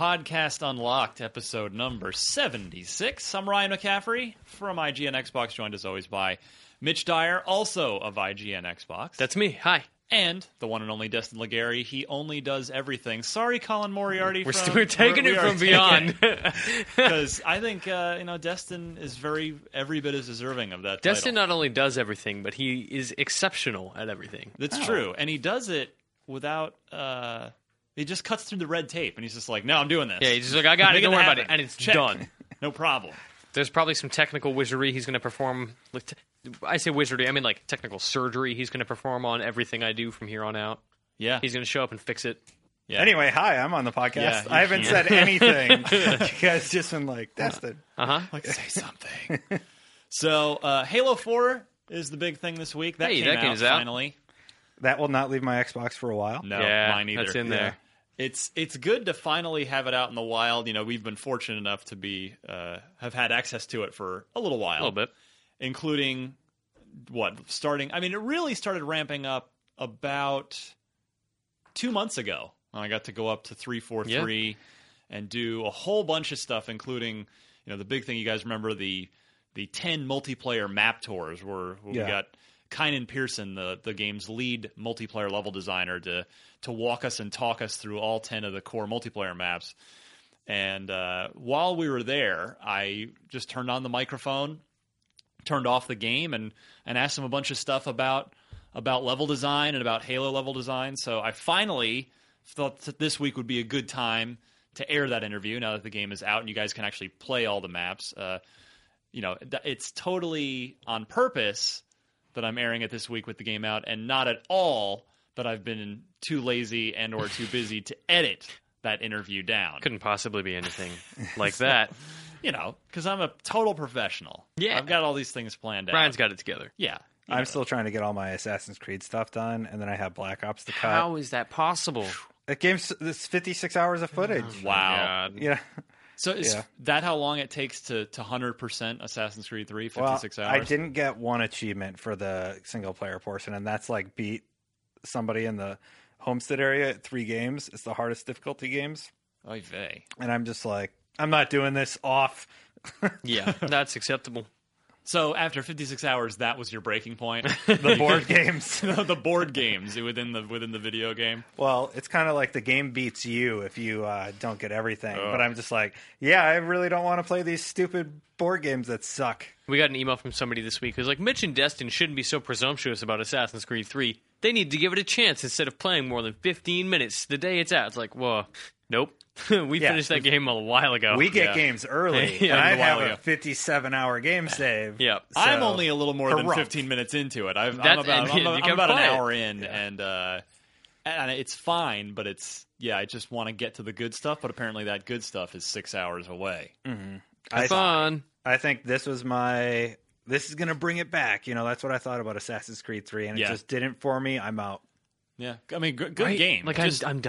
Podcast Unlocked, episode number 76. I'm Ryan McCaffrey from IGN Xbox, joined as always by Mitch Dyer, also of IGN Xbox. That's me. Hi. and the one and only Destin Legarie. He only does everything. Sorry, Colin Moriarty. We're, from, st- we're taking we it are from beyond. because I think uh, you know Destin is very every bit as deserving of that. Destin title. not only does everything, but he is exceptional at everything. That's true, and he does it without. Uh, he just cuts through the red tape, and he's just like, "No, I'm doing this." Yeah, he's just like, I got it. Make Don't worry about it, and it's Check. done. No problem. There's probably some technical wizardry he's going to perform. Like, t- I say wizardry, I mean like technical surgery. He's going to perform on everything I do from here on out. Yeah, He's going to show up and fix it. yeah. Anyway, hi, I'm on the podcast. Yeah, I haven't can't. said anything. you guys just been like, Destin. Uh huh. like say something. so, uh, Halo Four is the big thing this week. That Hey, came that out game's out. finally. That will not leave my Xbox for a while. No, yeah, mine either. that's in there. It's it's good to finally have it out in the wild. You know, we've been fortunate enough to be uh, have had access to it for a little while, A little bit. including what starting. I mean, it really started ramping up about two months ago. I got to go up to three four three and do a whole bunch of stuff, including you know the big thing you guys remember the the ten multiplayer map tours where, where Yeah. we got Kynan Pearson, the the game's lead multiplayer level designer, to to walk us and talk us through all ten of the core multiplayer maps. And uh, while we were there, I just turned on the microphone, turned off the game, and and asked him a bunch of stuff about about level design and about Halo level design. So I finally thought that this week would be a good time to air that interview now that the game is out and you guys can actually play all the maps. Uh, you know, it's totally on purpose that I'm airing it this week with the game out, and not at all that I've been too lazy and or too busy to edit that interview down. Couldn't possibly be anything like that. You know, because I'm a total professional. Yeah. I've got all these things planned out. Ryan's got it together. yeah. you I'm know. still trying to get all my Assassin's Creed stuff done, and then I have Black Ops to cut. How is that possible? That game's this 56 hours of footage. Wow. Oh God. Yeah. So is Yeah. that how long it takes to to hundred percent Assassin's Creed 3? Well, 56 hours. I didn't get one achievement for the single player portion, and that's like beat somebody in the homestead area at three games. It's the hardest difficulty games. Oy vey. And I'm just like, I'm not doing this off. Yeah, that's acceptable. So after 56 hours, that was your breaking point. The board games. the board games within the within the video game. Well, it's kind of like the game beats you if you uh, don't get everything. Ugh. But I'm just like, yeah, I really don't want to play these stupid board games that suck. We got an email from somebody this week who's like, Mitch and Destin shouldn't be so presumptuous about Assassin's Creed 3. They need to give it a chance instead of playing more than 15 minutes the day it's out. It's like, whoa, nope. we Yeah. finished that game a while ago. we get yeah. games early, Yeah, and I a while have ago. a 57 hour game save. Yep. I'm So, only a little more than corrupt. 15 minutes into it. I've, I'm That's- about, and I'm, you I'm can about an play hour in, and uh, and it's fine. But it's yeah, I just want to get to the good stuff. But apparently, that good stuff is six hours away. I, Fun. I think this was my. This is gonna bring it back. You know, that's what I thought about Assassin's Creed Three, and Yeah. it just didn't for me. I'm out. Yeah, I mean, good, good Right? game. Like Just- I'm, I'm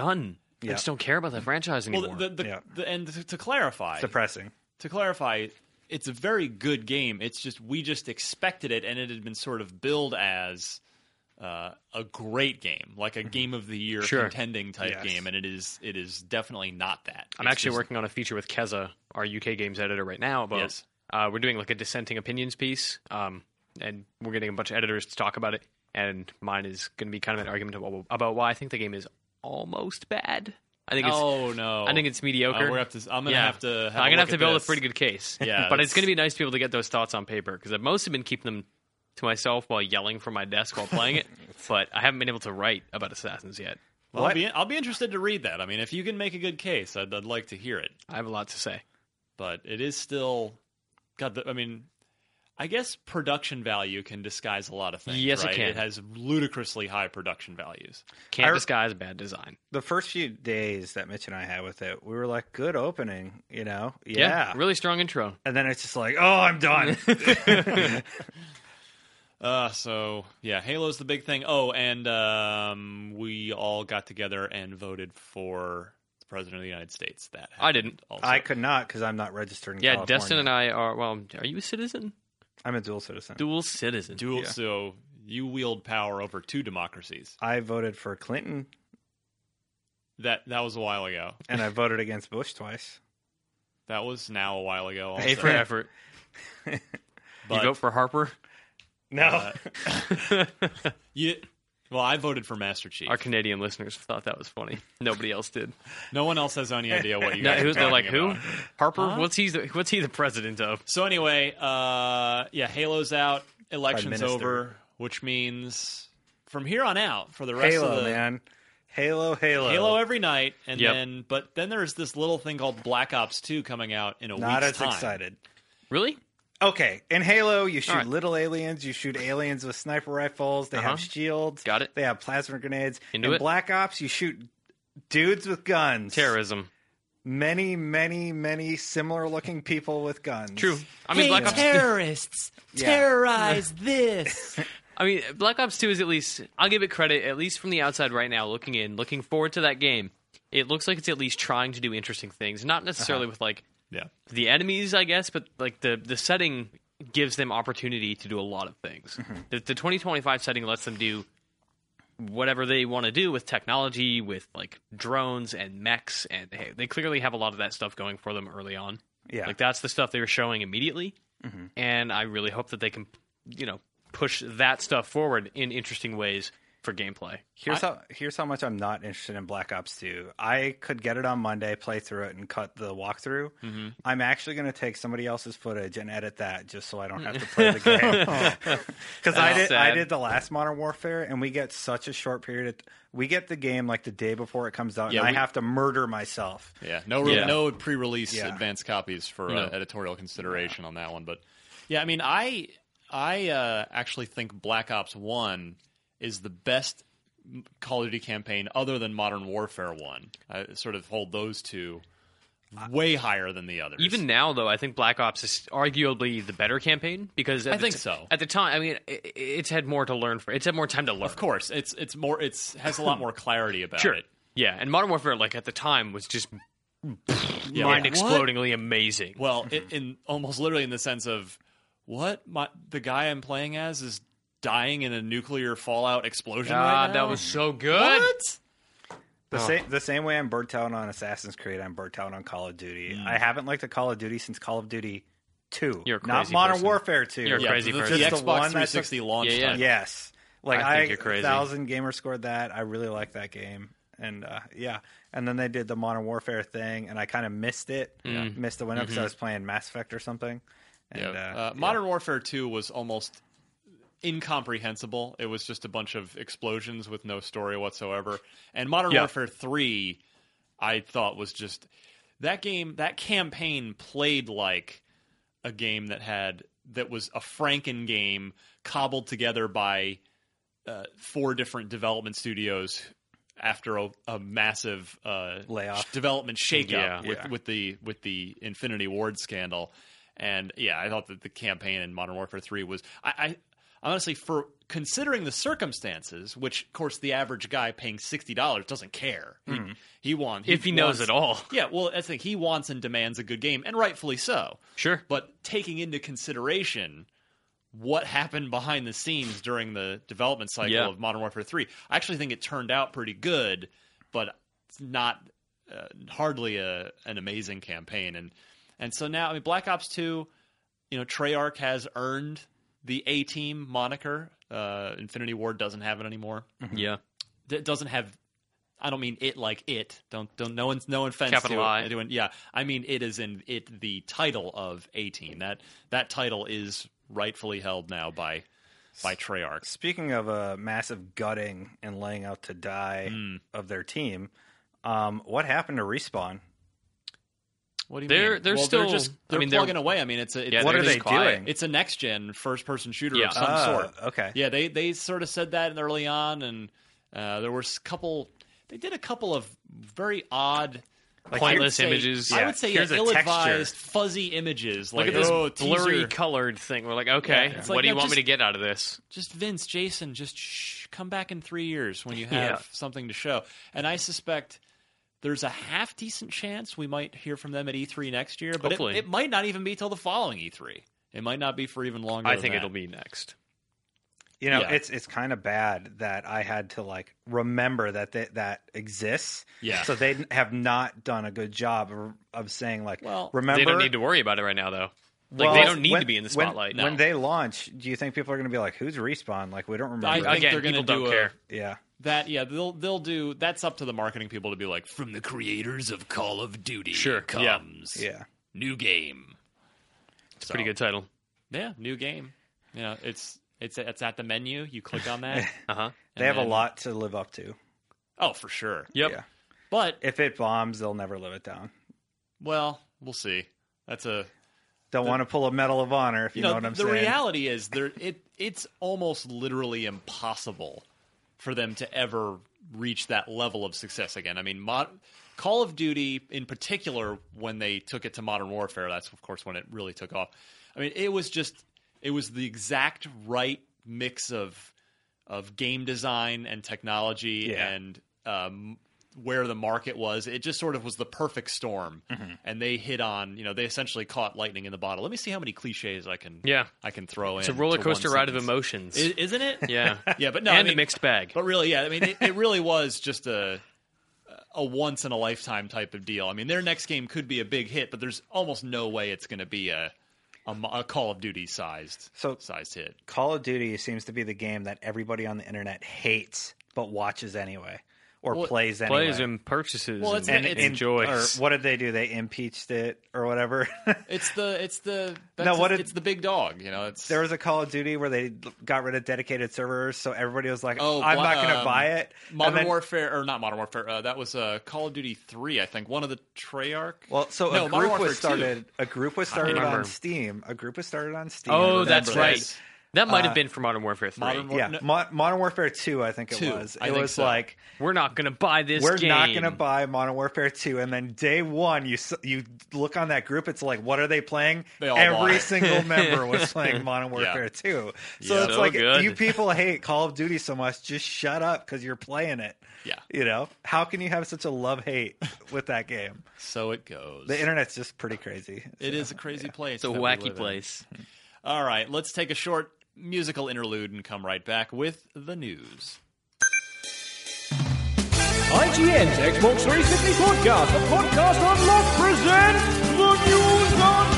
done. I Yeah. just don't care about that franchise anymore. well, the, the, Yeah. the, and to, to clarify, Depressing. to clarify, it's a very good game. It's just we just expected it, and it had been sort of billed as uh, a great game, like a game of the year Sure. contending type Yes. game, and it is it is definitely not that. I'm It's actually just- working on a feature with Keza, our UK games editor, right now. About Yes. uh, we're doing like a dissenting opinions piece, um, and we're getting a bunch of editors to talk about it. And mine is going to be kind of an argument about, about why I think the game is almost bad. I think it's Oh no! I think it's Uh, mediocre. we're have to, I'm gonna Yeah. have to. Have I'm a gonna have to build this. a pretty good case. Yeah, but it's it's- gonna be nice to be able to get those thoughts on paper because I've mostly been keeping them to myself while yelling from my desk while playing it. but I haven't been able to write about Assassins yet. Well, I'll What? be I'll be interested to read that. I mean, if you can make a good case, I'd, I'd like to hear it. I have a lot to say. But it is still, God. The, I mean, I guess production value can disguise a lot of things. Yes, it can. It has ludicrously high production values. Can't I- disguise bad design. The first few days that Mitch and I had with it, we were like, good opening, you know? Yeah. really strong intro. And then it's just like, oh, I'm done. Uh, so yeah, Halo's the big thing. Oh, and um, we all got together and voted for the president of the United States. That I didn't. Also. I could not because I'm not registered in Yeah, California. Destin and I are. Well, are you a citizen? I'm a dual citizen. Dual citizen. dual. Yeah. So you wield power over two democracies. I voted for Clinton That that was a while ago. and I voted against Bush twice. That was now a while ago. Also. Pay for effort. But- you vote for Harper. No. Uh, you, well, I voted for Master Chief. Our Canadian listeners thought that was funny. Nobody else did. No one else has any idea what you No, guys it are they're like, talking who? Harper? Huh? What's he? The, what's he the president of? So anyway, uh, yeah, Halo's out, elections over, which means from here on out for the rest Halo, of the man. Halo, Halo. Halo every night, and Yep. then but then there's this little thing called Black Ops Two coming out in a week. Not week's as time. excited. Really? Okay, in Halo, you shoot All right. little aliens. You shoot aliens with sniper rifles. They Uh-huh. have shields. Got it. They have plasma grenades. Into in it. Black Ops, you shoot dudes with guns. Terrorism. Many, many, many similar-looking people with guns. True. I mean, Black Ops. terrorists, Yeah. terrorize this. I mean, Black Ops Two is at least. I'll give it credit. At least from the outside, right now, looking in, looking forward to that game. It looks like it's at least trying to do interesting things. Not necessarily with like Yeah, the enemies, I guess, but like the the setting gives them opportunity to do a lot of things. Mm-hmm. The, the 2025 setting lets them do whatever they want to do with technology, with like drones and mechs, and they, they clearly have a lot of that stuff going for them early on. Yeah. Like that's the stuff they were showing immediately, mm-hmm. and I really hope that they can, you know, push that stuff forward in interesting ways for gameplay. Here's how here's how much I'm not interested in Black Ops 2. I could get it on Monday, play through it, and cut the walkthrough. Mm-hmm. I'm actually going to take somebody else's footage and edit that just so I don't have to play the game. Because I That's did I did the last Modern Warfare, and we get such a short period. Of, we get the game like the day before it comes out, Yeah, and we- I have to murder myself. yeah. No, re- Yeah. no pre-release Yeah. advanced copies for No. uh, editorial consideration on that one. But yeah, I mean, I I uh, actually think Black Ops One is the best Call of Duty campaign other than Modern Warfare One. I sort of hold those two way higher than the others. Even now, though, I think Black Ops is arguably the better campaign because I think t- so. At the time, I mean, it, it's had more to learn for. It's had more time to learn. Of course, it's it's more it's has a lot more clarity about Sure. it. Yeah, and Modern Warfare, like at the time, was just Yeah, mind like, explodingly amazing. Well, in, in almost literally in the sense of what my, the guy I'm playing as is dying in a nuclear fallout explosion. right God, now? that was so good. What? The Oh. same the same way I'm burnt out on Assassin's Creed, I'm burnt out on Call of Duty. I haven't liked a Call of Duty since Call of Duty Two, You're a not Modern person. Warfare Two. You're a Yeah, crazy the, person. the Just Xbox the one that 360 launch. Yeah, yeah. Yes. Like I I, think you're crazy. thousand gamer scored that. I really like that game. And uh, yeah, and then they did the Modern Warfare thing, and I kind of missed it, missed the window because I was playing Mass Effect or something. And, Mm-hmm. Yeah. uh, Uh, Modern Warfare 2 was almost incomprehensible. It was just a bunch of explosions with no story whatsoever. And Modern Yeah. Warfare 3, I thought was just that game, that campaign played like a game that had that was a Franken game cobbled together by uh, four different development studios after a, a massive uh, Layoff. development shakeup Yeah. with Yeah. with the with the Infinity Ward scandal, And yeah, I thought that the campaign in Modern Warfare 3 was I, I honestly for considering the circumstances, which of course the average guy paying sixty dollars doesn't care. He, he wants If he knows wants- it all. Yeah, well, I think he wants and demands a good game, and rightfully so. Sure. But taking into consideration what happened behind the scenes during the development cycle Yeah. of Modern Warfare 3, I actually think it turned out pretty good, but it's not uh, hardly a, an amazing campaign. And and so now, I mean, Black Ops 2, you know, Treyarch has earned the A Team moniker. Uh, Infinity Ward doesn't have it anymore. Yeah. it doesn't have. I don't mean it like it. Don't don't no one's no offense Capital to I. anyone. Yeah, I mean it is in it the title of A Team. That that title is rightfully held now by by Treyarch. Speaking of a massive gutting and laying out to die Hmm. of their team, um, what happened to respawn? What do you They're- mean? they're well, still- they're just they're mean, they're- plugging away. I mean, it's a it's, Yeah, what they're they quiet. doing? It's a next gen first person shooter Yeah. of some Ah, sort. okay. Yeah, they they sort of said that in early on, and uh, there were a couple. They did a couple of very odd. I would Pointless say- images. I would say yeah, ill-advised, fuzzy images. Look at this oh, blurry teaser. colored thing. We're like, okay, Yeah. It's what like, do you no, want me to get out of this? just Vince, Jason, just shh, come back in three years when you have Yeah. something to show. And I suspect there's a half decent chance we might hear from them at E3 next year, but it, Hopefully. it might not even be till the following E3. It might not be for even longer. I than think that. it'll be next. You know, Yeah. it's it's kind of bad that I had to like remember that they, that exists. Yeah. So they have not done a good job of, of saying like, Well, remember They don't need to worry about it right now, though. Like Well, they don't need when- to be in the when- spotlight. When, no. they launch, do you think people are going to be like, "Who's respawn?" Like we don't remember. I it. think Again, they're going to do don't a- care. yeah. That yeah, they'll they'll do. That's up to the marketing people to be like, from the creators of Call of Duty Sure, comes Yeah. new game. it's a pretty good title. Yeah, new game. You know, it's it's it's at the menu. You click on that. Uh huh. They have then- a lot to live up to. oh, for sure. Yep. Yeah. But If it bombs, they'll never live it down. well, we'll see. That's a Don't want to pull a Medal of Honor if you, you know, know what I'm the saying. The reality is there it it's almost literally impossible for them to ever reach that level of success again. I mean, mod, Call of Duty in particular when they took it to Modern Warfare, that's of course when it really took off. I mean, it was just it was the exact right mix of of game design and technology Yeah. and um, where the market was. It just sort of was the perfect storm, Mm-hmm. and they hit on. You know, they essentially caught lightning in the bottle. Let me see how many cliches I can. Yeah. I can throw in. It's a roller coaster one ride of emotions. I- isn't it? yeah. yeah, but no, and I mean, a mixed bag. But really, yeah, I mean, it, it really was just a a once in a lifetime type of deal. I mean, their next game could be a big hit, but there's almost no way it's going to be a, a a Call of Duty sized So- sized hit. Call of Duty seems to be the game that everybody on the internet hates but watches anyway or Well, plays anyway. Plays and purchases Well, and, it's- and, it's- and- enjoys. Or what did they do? They impeached it or whatever. It's the it's the that's No, what did- it's the big dog. You know, it's there was a Call of Duty where they got rid of dedicated servers, so everybody was like, Oh, "I'm blo- not going to um, buy it." Modern then- Warfare or not Modern Warfare. Uh, that was uh, Call of Duty three, I think. One of the Treyarch. Well, so No, a group was Warfare 2. started. A group was started on Steam. A group was started on Steam. Oh, that's remember right. This. That might have Uh, been for Modern Warfare 3. Modern War- Yeah, No- Mo- Modern Warfare Two, I think it Two, was. It think was so. like We're not going to buy this we're game. not going to buy Modern Warfare 2 and then day 1 you you look on that group it's like what are they playing? They all Every bought single member was playing Modern Warfare 2. So Yeah. it's So like good. you people hate Call of Duty so much just shut up cuz you're playing it. Yeah. You know? How can you have such a love-hate with that game? So it goes. The internet's just pretty crazy. It is a crazy place. It's a that we live wacky place. All right, let's take a short musical interlude and come right back with the news. IGN's Xbox 360 podcast, the podcast unlocked, presents the news unlocked.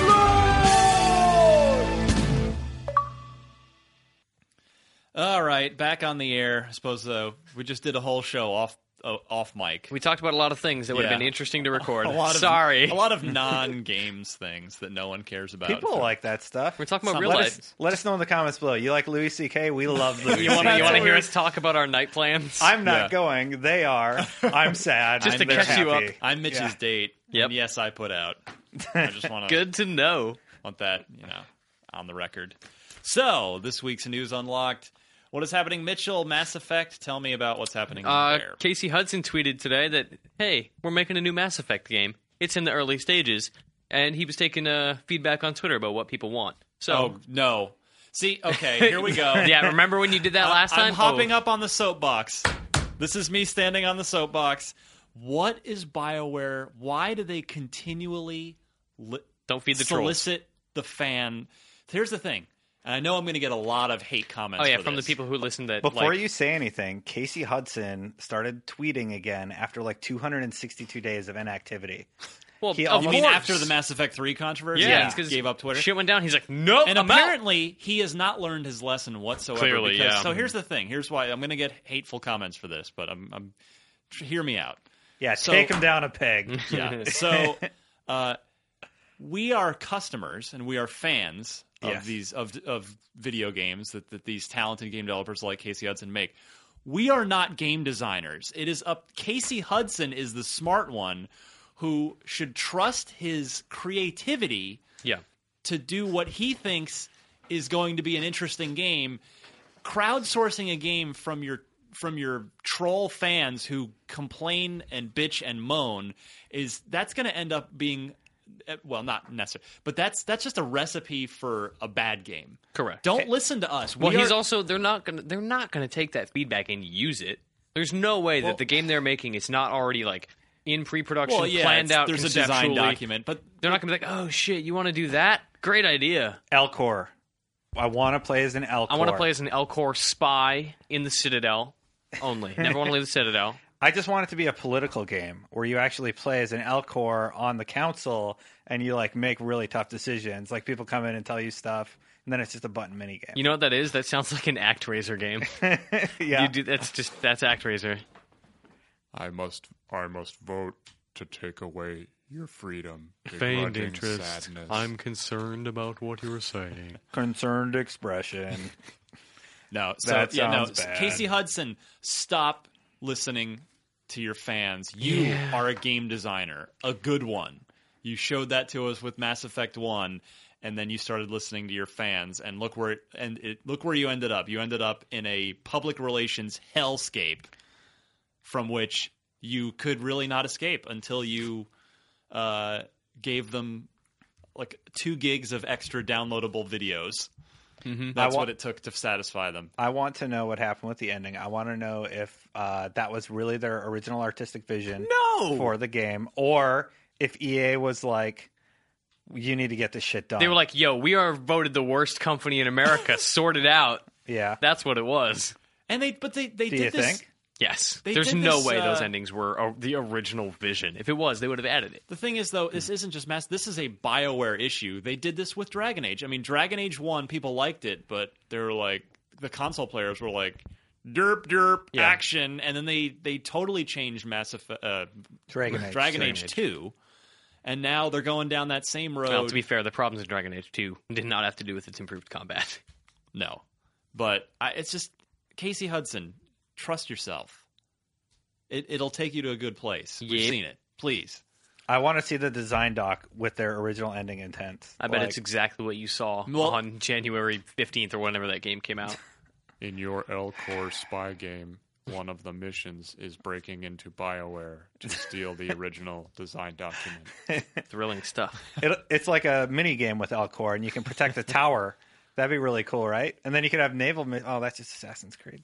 All right, back on the air. I suppose uh, we just did a whole show off uh, off mic. We talked about a lot of things that would Yeah. have been interesting to record. a lot of Sorry. a lot of non-games things that no one cares about. People like that stuff. We're talking about Some- real let life. us, let us know in the comments below. You like Louis CK? We love Louis. You want to you want to hear us talk about our night plans? I'm not Yeah. going. They are. I'm sad. Just I'm to catch you happy. up. I'm Mitch's Yeah. date. Yep. And yes, I put out. I just want to Good to know. want that you know on the record. So this week's news unlocked. What is happening, Mitchell? Mass Effect. Tell me about what's happening Uh, there. Casey Hudson tweeted today that hey, we're making a new Mass Effect game. It's in the early stages, and he was taking uh, feedback on Twitter about what people want. So Oh no. See, okay, here we go. yeah, remember when you did that last time? I'm hopping Oh. up on the soapbox. This is me standing on the soapbox. What is BioWare? Why do they continually li- Don't feed the trolls. solicit the fan? Here's the thing. And I know I'm going to get a lot of hate comments. Oh yeah, for from the people who listened that Before like, you say anything, Casey Hudson started tweeting again after like 262 days of inactivity. well, he of almost- You mean after the Mass Effect 3 controversy? yeah, he because gave up Twitter. Shit went down. He's like, nope, and I'm out." apparently he has not learned his lesson whatsoever. Clearly, because, yeah. So here's the thing. Here's why I'm going to get hateful comments for this, but I'm, I'm hear me out. Yeah, So- take him down a peg. Yeah. So uh, we are customers and we are fans of Yes. these of of video games that, that these talented game developers like Casey Hudson make. We are not game designers. It is up Casey Hudson is the smart one who should trust his creativity Yeah, to do what he thinks is going to be an interesting game. Crowdsourcing a game from your from your troll fans who complain and bitch and moan is that's going to end up being Eh, well not necessarily but that's that's just a recipe for a bad game correct. don't listen to us Well, We he's are- also they're not gonna they're not gonna take that feedback and use it. There's no way Well- that the game they're making is not already like in pre-production, well yeah planned out. there's a design document but They're not gonna be like, oh shit, you want to do that? Great idea. Elcor. I want to play as an Elcor. I want to play as an Elcor spy in the Citadel only. Never want to leave the Citadel. I just want it to be a political game where you actually play as an Elcor on the council and you like make really tough decisions. Like people come in and tell you stuff, and then it's just a button mini game. You know what that is? That sounds like an ActRaiser game. yeah. You do that's just that's ActRaiser. I must I must vote to take away your freedom. Feigned interest. Sadness. I'm concerned about what you're saying. Concerned expression. No, so That yeah, no. sounds bad. Casey Hudson, stop listening to your fans. You are a game designer, a good one. You showed that to us with Mass Effect One, and then you started listening to your fans. And look where it, and it, look where you ended up. You ended up in a public relations hellscape, from which you could really not escape until you uh, gave them like two gigs of extra downloadable videos. That's wa- what it took to satisfy them. I want to know what happened with the ending. I want to know if uh, that was really their original artistic vision No! for the game, or if EA was like, "You need to get this shit done." They were like, "Yo, we are voted the worst company in America. sort it out." "Yeah, That's what it was. And they, but they, they Do did you this. think? Yes. They There's no this, way those uh, endings were uh, the original vision. If it was, they would have added it. The thing is, though, this isn't just mass. This is a Bioware issue. They did this with Dragon Age. I mean, Dragon Age One, people liked it, but they were like, the console players were like, derp derp Yeah. action, and then they they totally changed Mass Effect, uh, Dragon Age, Dragon Dragon Age Age. Two, and now they're going down that same road. Well, to be fair, the problems in Dragon Age 2 did not have to do with its improved combat. no, but I, it's just Casey Hudson. Trust yourself. It, it'll take you to a good place. We've seen it. Please. I want to see the design doc with their original ending intent." I bet Like, it's exactly what you saw Well- on January 15th or whenever that game came out. In your Elcor spy game, one of the missions is breaking into BioWare to steal the original design document. Thrilling stuff. It, it's like a mini game with Elcor, and you can protect the tower. That'd be really cool, right? And then you could have naval. Mi- oh, that's just Assassin's Creed.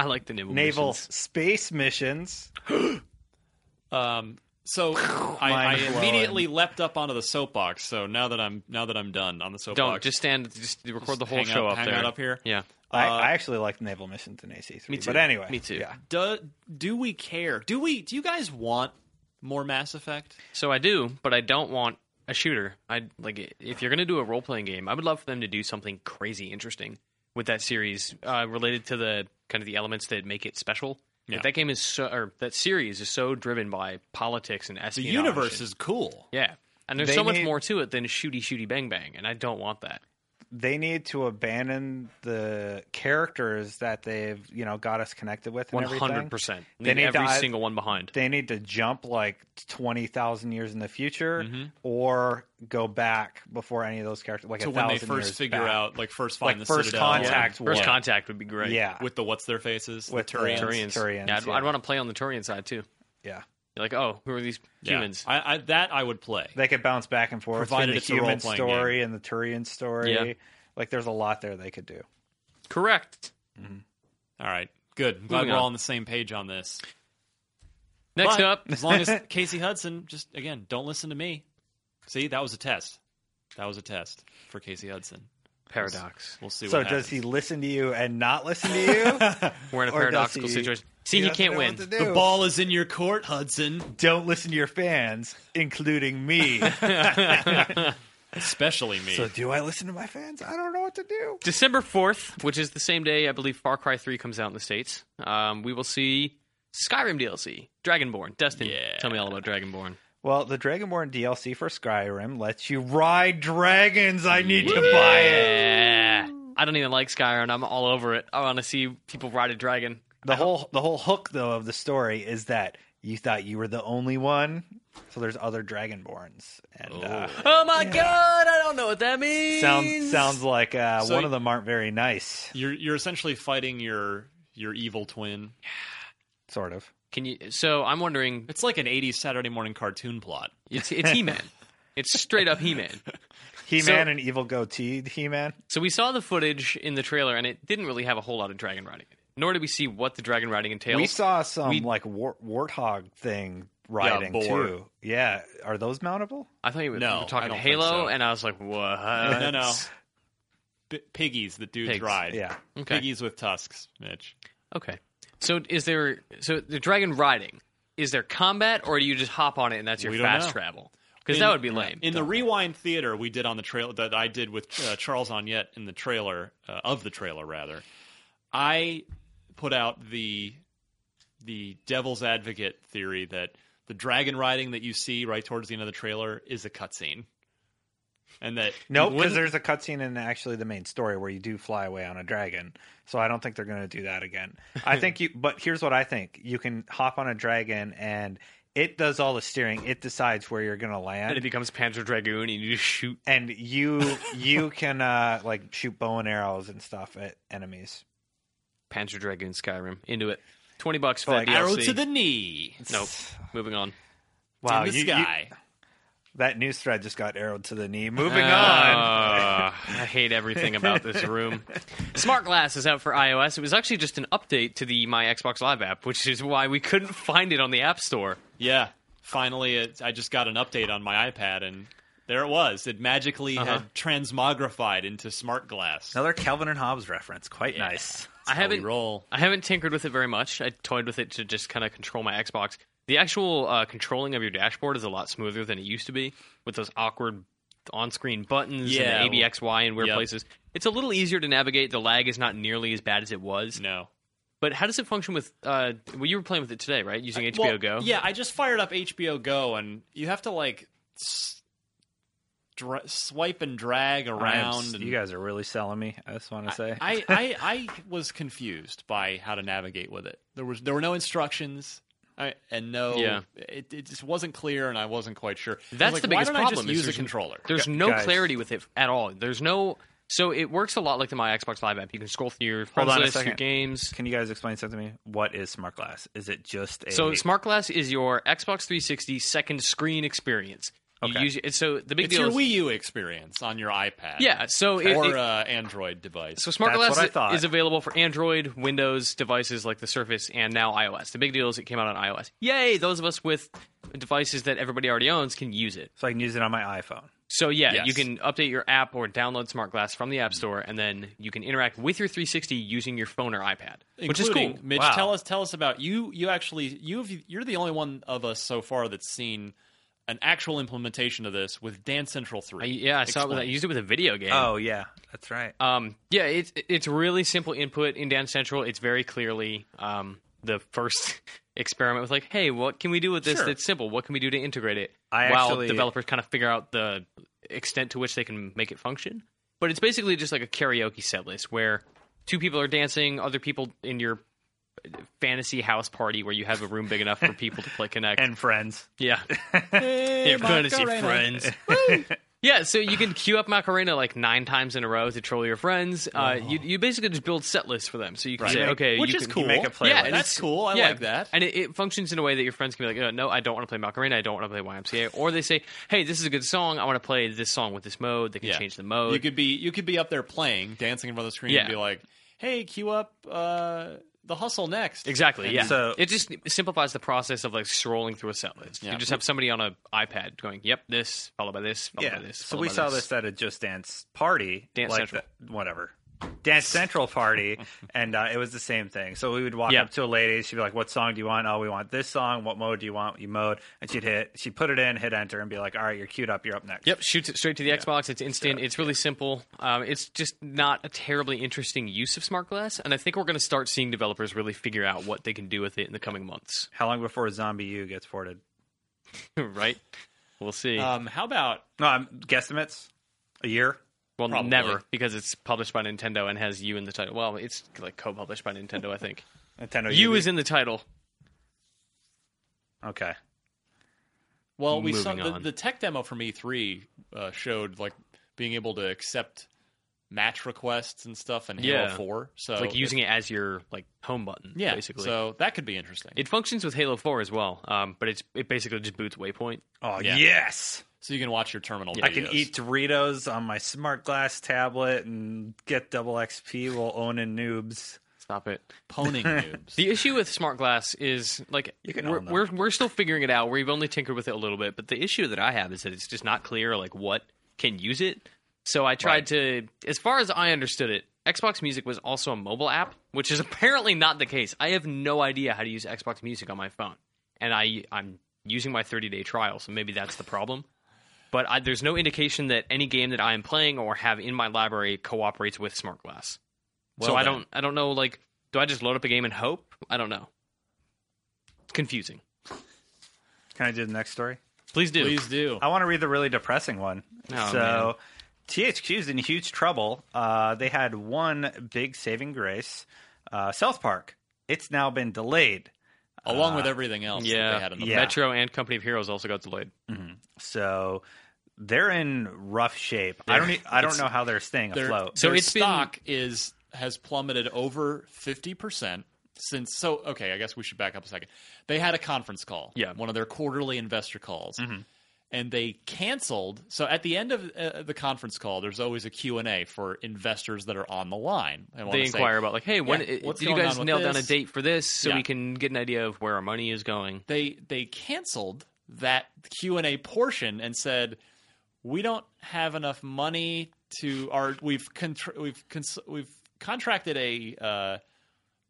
I like the naval, Naval missions. space missions. Um, so I, I Mind blowing. immediately leapt up onto the soapbox. So now that I'm now that I'm done on the soapbox, Don't just stand. Just record the whole hang show out- up hang there. out up here? Yeah. I, Uh, I actually like naval missions in AC3. Me too. But anyway, Me too. Yeah. do do we care? Do we? Do you guys want more Mass Effect? So I do, but I don't want a shooter. I like if you're going to do a role playing game, I would love for them to do something crazy interesting with that series uh, related to the kind of the elements that make it special. Yeah. Like, that game is so, or that series is so driven by politics and espionage. The universe and- is cool. yeah, and there's They so much need- more to it than shooty shooty bang bang, and I don't want that. They need to abandon the characters that they've, you know, got us connected with One hundred percent. They need every to- single one behind. They need to jump like 20,000 years in the future Mm-hmm. or go back before any of those characters, like To when they thousand first figure back. out, like first Like the first Citadel. contact First contact would be great. Yeah. with the what's their faces, With the- Turians. Turians. Turians, yeah, I'd, yeah. I'd want to play on the Turian side too. Yeah. You're like, oh, who are these Yeah. humans? I, I, that I would play. They could bounce back and forth Provided between the human role-playing story and the Turian story. Yeah. Like, there's a lot there they could do. Correct. Mm-hmm. All right, good. I'm glad Moving we're all on. on the same page on this. Next But up, as long as Casey Hudson, just again, don't listen to me. See, that was a test. That was a test for Casey Hudson. Paradox. We'll see. So, what does he listen to you and not listen to you? We're in a Or does paradoxical he- situation. See, he, doesn't can't know win. to do. The ball is in your court, Hudson. Don't listen to your fans, including me. Especially me. so, do I listen to my fans? I don't know what to do. December 4th, which is the same day I believe Far Cry 3 comes out in the States, um, we will see Skyrim DLC, Dragonborn. Destin, Yeah. tell me all about Dragonborn. Well, the Dragonborn DLC for Skyrim lets you ride dragons. I need to buy it. I don't even like Skyrim. I'm all over it. I want to see people ride a dragon. The whole the whole hook though of the story is that you thought you were the only one, so there's other Dragonborns, and uh, Oh my god, I don't know what that means. sounds sounds like uh, So one y- of them aren't very nice, You're you're essentially fighting your your evil twin. sort of. Can you? So I'm wondering. It's like an '80s Saturday morning cartoon plot. It's it's He Man. It's straight up He Man. He So- Man and evil goatee He Man. So we saw the footage in the trailer, and it didn't really have a whole lot of dragon riding. Nor did we see what the dragon riding entails. We saw some We- like war- warthog thing riding boar. too. Yeah, are those mountable? I thought you were, No, you were talking Halo, so. and I was like, what? no, no. P- piggies that dudes Pigs. ride. Yeah, Okay. Piggies with tusks, Mitch. Okay. So is there? So the dragon riding is there combat, or do you just hop on it and that's your fast know. travel? Because that would be lame. In the rewind theater we did on the trail that I did with uh, Charles Onyett in the trailer uh, of the trailer rather, I put out the the devil's advocate theory that the dragon riding that you see right towards the end of the trailer is a cutscene, and that nope. Because there's a cutscene in actually the main story where you do fly away on a dragon. So I don't think they're going to do that again. I think you. But here's what I think: you can hop on a dragon and. It does all the steering. It decides where you're going to land. and it becomes Panzer Dragoon, and you just shoot. and you you can uh like shoot bow and arrows and stuff at enemies. Panzer Dragoon Skyrim into it. Twenty bucks for Like, that arrow DLC. to the knee. Nope. Moving on. Wow, in the you- you- sky. That news thread just got arrowed to the knee. Moving on. Uh, I hate everything about this room. Smart Glass is out for iOS. It was actually just an update to the My Xbox Live app, which is why we couldn't find it on the App Store. Yeah, finally, it, I just got an update on my iPad, and there it was. It magically Uh-huh. had transmogrified into smart glass. Another Calvin and Hobbes reference. Quite nice. I How we haven't roll. I haven't tinkered with it very much. I toyed with it to just kind of control my Xbox. The actual uh, controlling of your dashboard is a lot smoother than it used to be with those awkward on-screen buttons Yeah. and the ABXY and weird Yep. places. It's a little easier to navigate. The lag is not nearly as bad as it was. No. But how does it function with? Uh, well, you were playing with it today, right? Using HBO Well, Go. Yeah, I just fired up HBO Go, and you have to like s- dra- swipe and drag I am- around. and you guys are really selling me. I just want to say. I, I I was confused by how to navigate with it. There was there were no instructions. I, and no, Yeah. it, it just wasn't clear, and I wasn't quite sure. That's like, the why biggest don't I problem. just is use a controller. There's no guys. clarity with it at all. There's no. So it works a lot like the My Xbox Live app. You can scroll through your Hold friends on a your second. games. Can you guys explain something to me? What is Smart Glass? Is it just a So Smart Glass is your Xbox 360 second screen experience. You Okay. use. So the big It's deal your is, Wii U experience on your iPad. Yeah. So it, or it- uh, Android device. so Smart That's Glass what I is available for Android, Windows devices like the Surface, and now iOS. The big deal is it came out on iOS. Yay! Those of us with devices that everybody already owns can use it. so I can use it on my iPhone. So yeah, Yes. you can update your app or download Smart Glass from the App Store, and then you can interact with your 360 using your phone or iPad, which is cool. Mitch, Wow. tell us tell us about you. You actually you've you're the only one of us so far that's seen an actual implementation of this with Dance Central I, Three. yeah, I saw it. With, I used it with a video game. Oh yeah, that's right. Um, yeah, it's it's really simple input in Dance Central. It's very clearly um, the first experiment with like, hey, what can we do with this Sure. that's simple? What can we do to integrate it? I while actually- developers kind of figure out the extent to which they can make it function. But it's basically just like a karaoke set list where two people are dancing, other people in your fantasy house party where you have a room big enough for people to play Kinect. and friends. yeah, yeah, fantasy friends. Yeah, so you can queue up Macarena like nine times in a row to troll your friends. Uh, you, you basically just build set lists for them. So you can Right. say, okay, Which you is can, cool. make a playlist. Yeah, That's it's- cool. I yeah, like that. And it, it functions in a way that your friends can be like, oh, no, I don't want to play Macarena. I don't want to play YMCA. Or they say, hey, this is a good song. I want to play this song with this mode. They can Yeah. change the mode. You could be you could be up there playing, dancing in front of the screen, Yeah. and be like, "Hey, queue up uh, the hustle next." Exactly. Yeah. So- it just simplifies the process of like scrolling through a set list. Yeah. You just have somebody on an iPad going, "Yep, this followed by this, followed Yeah. by this." So we by saw this at a Just Dance party, Dance like Central. the- whatever. Dance Central party, and uh, it was the same thing. So we would walk Yeah. up to a lady. She'd be like, "What song do you want? Oh, we want this song. What mode do you want? You mode." And she'd hit. She'd put it in, hit enter, and be like, "All right, you're queued up. You're up next." Yep, shoots it straight to the Xbox. It's instant. It's really simple. Um, it's just not a terribly interesting use of Smart Glass, and I think we're going to start seeing developers really figure out what they can do with it in the coming months. How long before ZombiU gets ported? right? We'll see. Um, how about No, I'm guesstimates. A year. Well, probably. never because it's published by Nintendo and has you in the title. Well, it's like co-published by Nintendo, I think. Nintendo you is in the title. Okay. Well, we saw the, the tech demo from E3 uh, showed like being able to accept match requests and stuff in Halo Yeah. 4. So like using it as your like home button. yeah, basically. So that could be interesting. it functions with Halo 4 as well, um, but it's it basically just boots Waypoint. Oh Yeah. yes. So you can watch your terminal. I can eat Doritos on my smart glass tablet and get double XP while owning noobs. Stop it. poning noobs. The issue with smart glass is like You can we're, we're we're still figuring it out. We've only tinkered with it a little bit, but the issue that I have is that it's just not clear like what can use it. So I tried to, as far as I understood it, Xbox Music was also a mobile app, which is apparently not the case. I have no idea how to use Xbox Music on my phone, and I I'm using my 30 day trial, so maybe that's the problem. But I, there's no indication that any game that I am playing or have in my library cooperates with Smart Glass. so Well I don't I don't know like do I just load up a game and hope? I don't know. It's confusing. Can I do the next story? Please do. Please do. I want to read the really depressing one. Oh, so, man. THQ's in huge trouble. Uh, they had one big saving grace. Uh, South Park. It's now been delayed. Along with everything else that Yeah. they had in the Yeah. Metro and Company of Heroes also got delayed. So they're in rough shape. I don't. I don't know how they're staying their, afloat. So their it's been- stock is has plummeted over 50% since so okay i guess we should back up a second they had a conference call Yeah. one of their quarterly investor calls Mm-hmm. And they canceled so at the end of uh, the conference call there's always a q&a for investors that are on the line They say, inquire about like, hey, when Yeah, did you guys nail down a date for this so Yeah. we can get an idea of where our money is going? they they canceled that q&a portion and said we don't have enough money to our we've contra- we've cons- we've contracted a uh,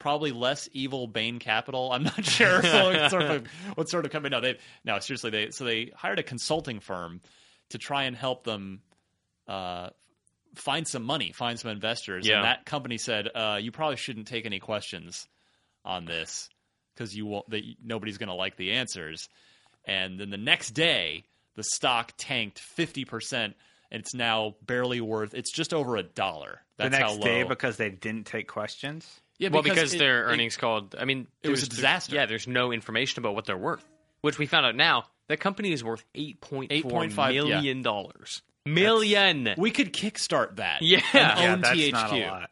probably less evil Bain Capital. I'm not sure what sort of what sort of company. No, they no seriously. They so they hired a consulting firm to try and help them uh, find some money, find some investors. Yeah. And that company said, uh, "You probably shouldn't take any questions on this because you won't. Nobody's going to like the answers." And then the next day, the stock tanked fifty percent. And it's now barely worth. It's just over a dollar. the next how low. day because they didn't take questions. Yeah, well, because it- their it- earnings called. I mean, it was a disaster. Yeah, there's no information about what they're worth, which we found out now. That company is worth eight point four 8.5, yeah. million dollars. Million. We could kickstart that. Yeah. and Yeah, own that's THQ. not a lot.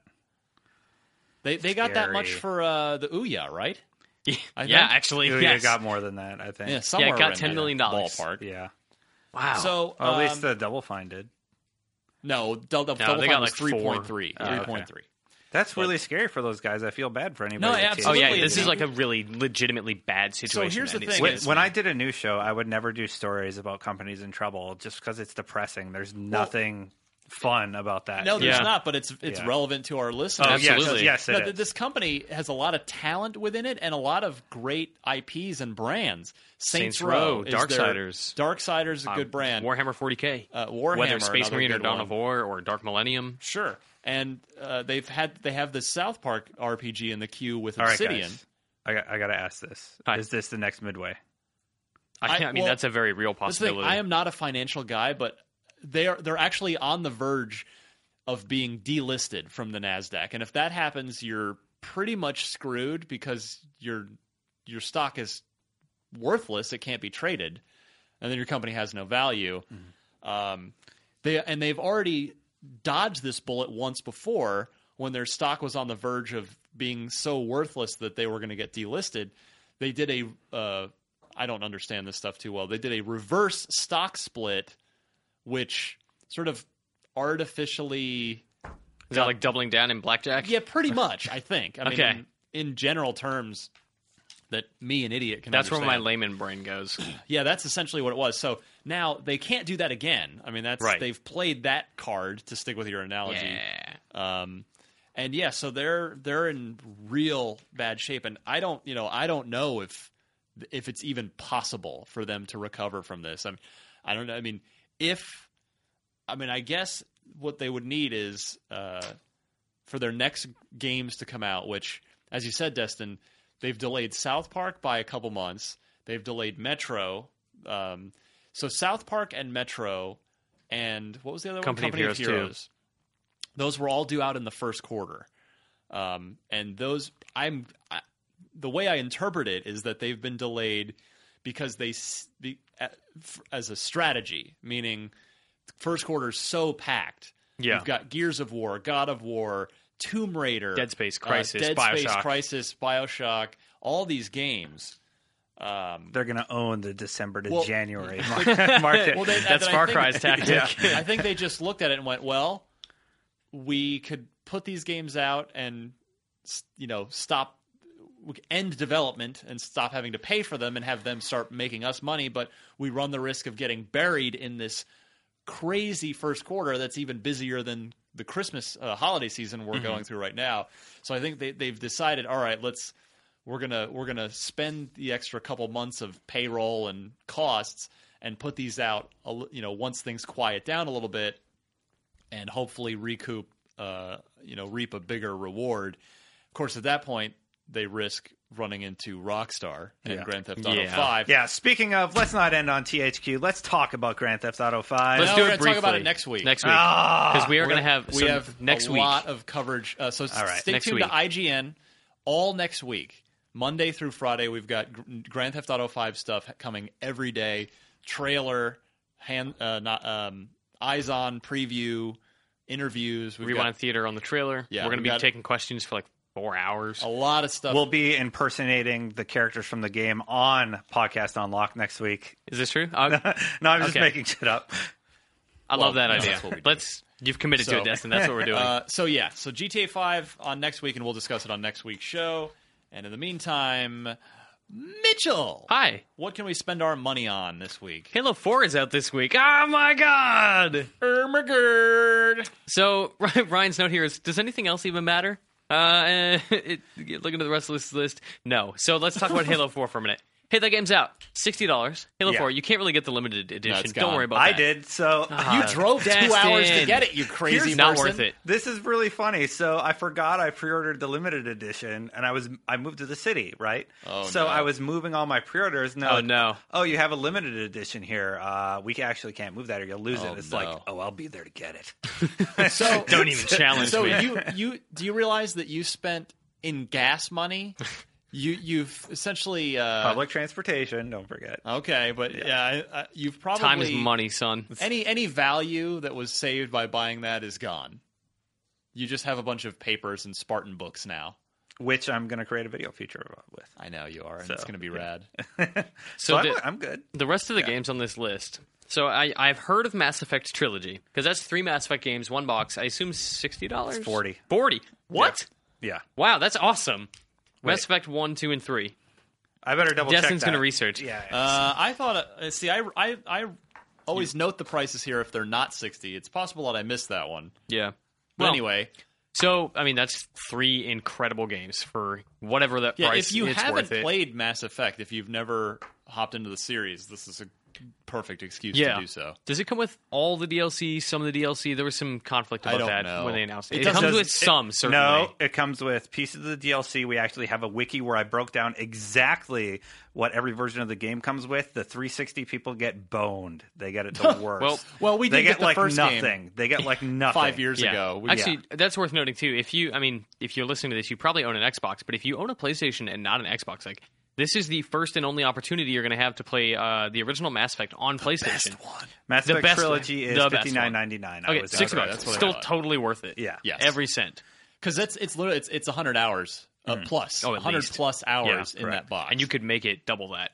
They they got that much for uh, the Ouya, right? yeah, yeah, actually, You yes. got more than that, I think. Yeah, somewhere it got in $10 that million ballpark. Yeah. wow. So Well, at um, least the Double Fine did. no, Del- Del- Double they Fine got was like three four. point three. Oh, Three okay. point three. That's really scary for those guys. I feel bad for anybody. No, that absolutely. oh yeah, this is like a really legitimately bad situation. So here's the thing When, is- when I did a new show, I would never do stories about companies in trouble just because it's depressing. There's nothing fun about that. No, there's Yeah. not, but it's it's Yeah. relevant to our listeners. Oh, yes, Absolutely. yes, it No, is. this company has a lot of talent within it and a lot of great IPs and brands. Saints, Saints Row, is their- Darksiders. Darksiders is a good brand. Warhammer 40k. Uh, Warhammer, whether Space Marine or Dawn one. of War or Dark Millennium. Sure, and uh, they've had they have the South Park RPG in the queue with right, Obsidian. I got, I got to ask this. Hi. Is this the next Midway? I, I- I mean, well, that's a very real the thing, possibility. I am not a financial guy, but they are they're actually on the verge of being delisted from the Nasdaq, and if that happens, you're pretty much screwed because your your stock is worthless; it can't be traded, and then your company has no value. Mm-hmm. Um, they and they've already dodged this bullet once before when their stock was on the verge of being so worthless that they were going to get delisted. They did a uh, I don't understand this stuff too well. They did a reverse stock split, which sort of artificially Is that like doubling down in blackjack? yeah, pretty much. I think. I mean, Okay. in, in general terms, that me an idiot can. That's where my layman brain goes. Yeah, that's essentially what it was. So now they can't do that again. I mean, that's Right. they've played that card to stick with your analogy. Yeah. Um, and yeah, so they're they're in real bad shape, and I don't, you know, I don't know if if it's even possible for them to recover from this. I mean, I don't know. I mean, if I mean, I guess what they would need is uh, for their next games to come out, which, as you said, Destin, they've delayed South Park by a couple months. They've delayed Metro. Um, so South Park and Metro, and what was the other Company of one? Heroes 2. Those were all due out in the first quarter, um, and those I'm I, the way I interpret it is that they've been delayed because they s- be, a- f- as a strategy, meaning first quarter is so packed. Yeah. You've got Gears of War, God of War, Tomb Raider, Dead Space, uh, Crysis, Dead Space, Crysis, Bioshock, all these games. Um, They're going to own the December to Well- January market. well, they, That's Far think- Cry's tactic. I think they just looked at it and went, "Well, we could put these games out and you know stop end development and stop having to pay for them and have them start making us money, but we run the risk of getting buried in this crazy first quarter that's even busier than the Christmas uh, holiday season we're going through right now. So I think they, they've decided, all right, let's we're gonna we're gonna spend the extra couple months of payroll and costs and put these out, you know, once things quiet down a little bit, and hopefully recoup, uh, you know, reap a bigger reward. Of course, at that point, they risk running into Rockstar and Yeah. Grand Theft Auto Yeah. Five. yeah, speaking of, let's not end on THQ. Let's talk about Grand Theft Auto 5. Let's No, do we're it briefly. talk about it next week. Next week, Ah! because we are We're going to have we have next a week. lot of coverage. Uh, so All right, stay next tuned week. to IGN all next week. Monday through Friday, we've got Grand Theft Auto Five stuff coming every day. Trailer, hand, uh, not um, eyes on preview, interviews. We've Rewind got Theater on the trailer. Yeah, we're going to be got- taking questions for like four hours. a lot of stuff. We'll be impersonating the characters from the game on Podcast Unlock next week. Is this true? Uh, no, I'm just Okay. making shit up. I Well, love that no, idea. that's what we do. Let's. You've committed to So- it, Destin. That's what we're doing. Uh, so yeah, so GTA Five on next week, and we'll discuss it on next week's show. And in the meantime, Mitchell, Hi. what can we spend our money on this week? Halo 4 is out this week. Oh my god! Ermagerd. So, Ryan's note here is Does anything else even matter? Uh, it, looking at the rest of this list, no. So, let's talk about Halo 4 for a minute. Hey, that game's out. $60. Halo Yeah. 4. You can't really get the limited edition. it's Don't gone. worry about it. I that. did. So You drove two Destin. hours to get it, you crazy Here's not worth it. This is really funny. So I forgot I pre-ordered the limited edition, and I was I moved to the city, right? Oh, so no. I was moving all my pre-orders. And they're Oh, like, no. Oh, you have a limited edition here. Uh, we actually can't move that, or you'll lose Oh, it. It's no. like, oh, I'll be there to get it. So Don't even challenge So me. you you do you realize that you spent in gas money? You you've essentially uh, Public transportation. Don't forget. Okay, but yeah, I, I, you've probably Time is money, son. Any any value that was saved by buying that is gone. You just have a bunch of papers and Spartan books now. Which I'm going to create a video feature with. I know you are, and So, it's going to be rad. So, I'm, the- I'm good. The rest of the games on this list. So I, I've heard of Mass Effect trilogy because that's three Mass Effect games, one box. I assume sixty dollars. 40. Forty. What? Yeah. Wow, that's awesome. Mass Effect one, two, and three. I better double check. Destin's gonna research. Yeah. Uh, I thought. Uh, see, I, I I always note the prices here if they're not sixty. It's possible that I missed that one. Yeah. But Well, anyway, So I mean, that's three incredible games for whatever that yeah. price. If you it's haven't played Mass Effect, if you've never hopped into the series, this is a perfect excuse Yeah. to do so. Does it come with all the DLC? Some of the DLC? There was some conflict I about that know. when they announced it. It It, comes Does- with some, it- certainly. No, it comes with pieces of the DLC. We actually have a wiki where I broke down exactly what every version of the game comes with. The 360 people get boned. They get it the worst. Well- Well, we they did get get the like first nothing. game They get like nothing. five years Yeah. ago. We- Actually, that's worth noting too. If you, I mean, if you're listening to this, you probably own an Xbox. But if you own a PlayStation and not an Xbox, like This is the first and only opportunity you're going to have to play uh, the original Mass Effect on PlayStation. Mass The Effect best trilogy one. is The best one. fifty nine ninety nine. Okay, sixty right, bucks. that's Still totally worth it. Yeah. Yes. every cent. because it's it's literally it's it's hundred hours uh, plus, Oh, at hundred least. plus hours Yeah, in correct. that box, And you could make it double that.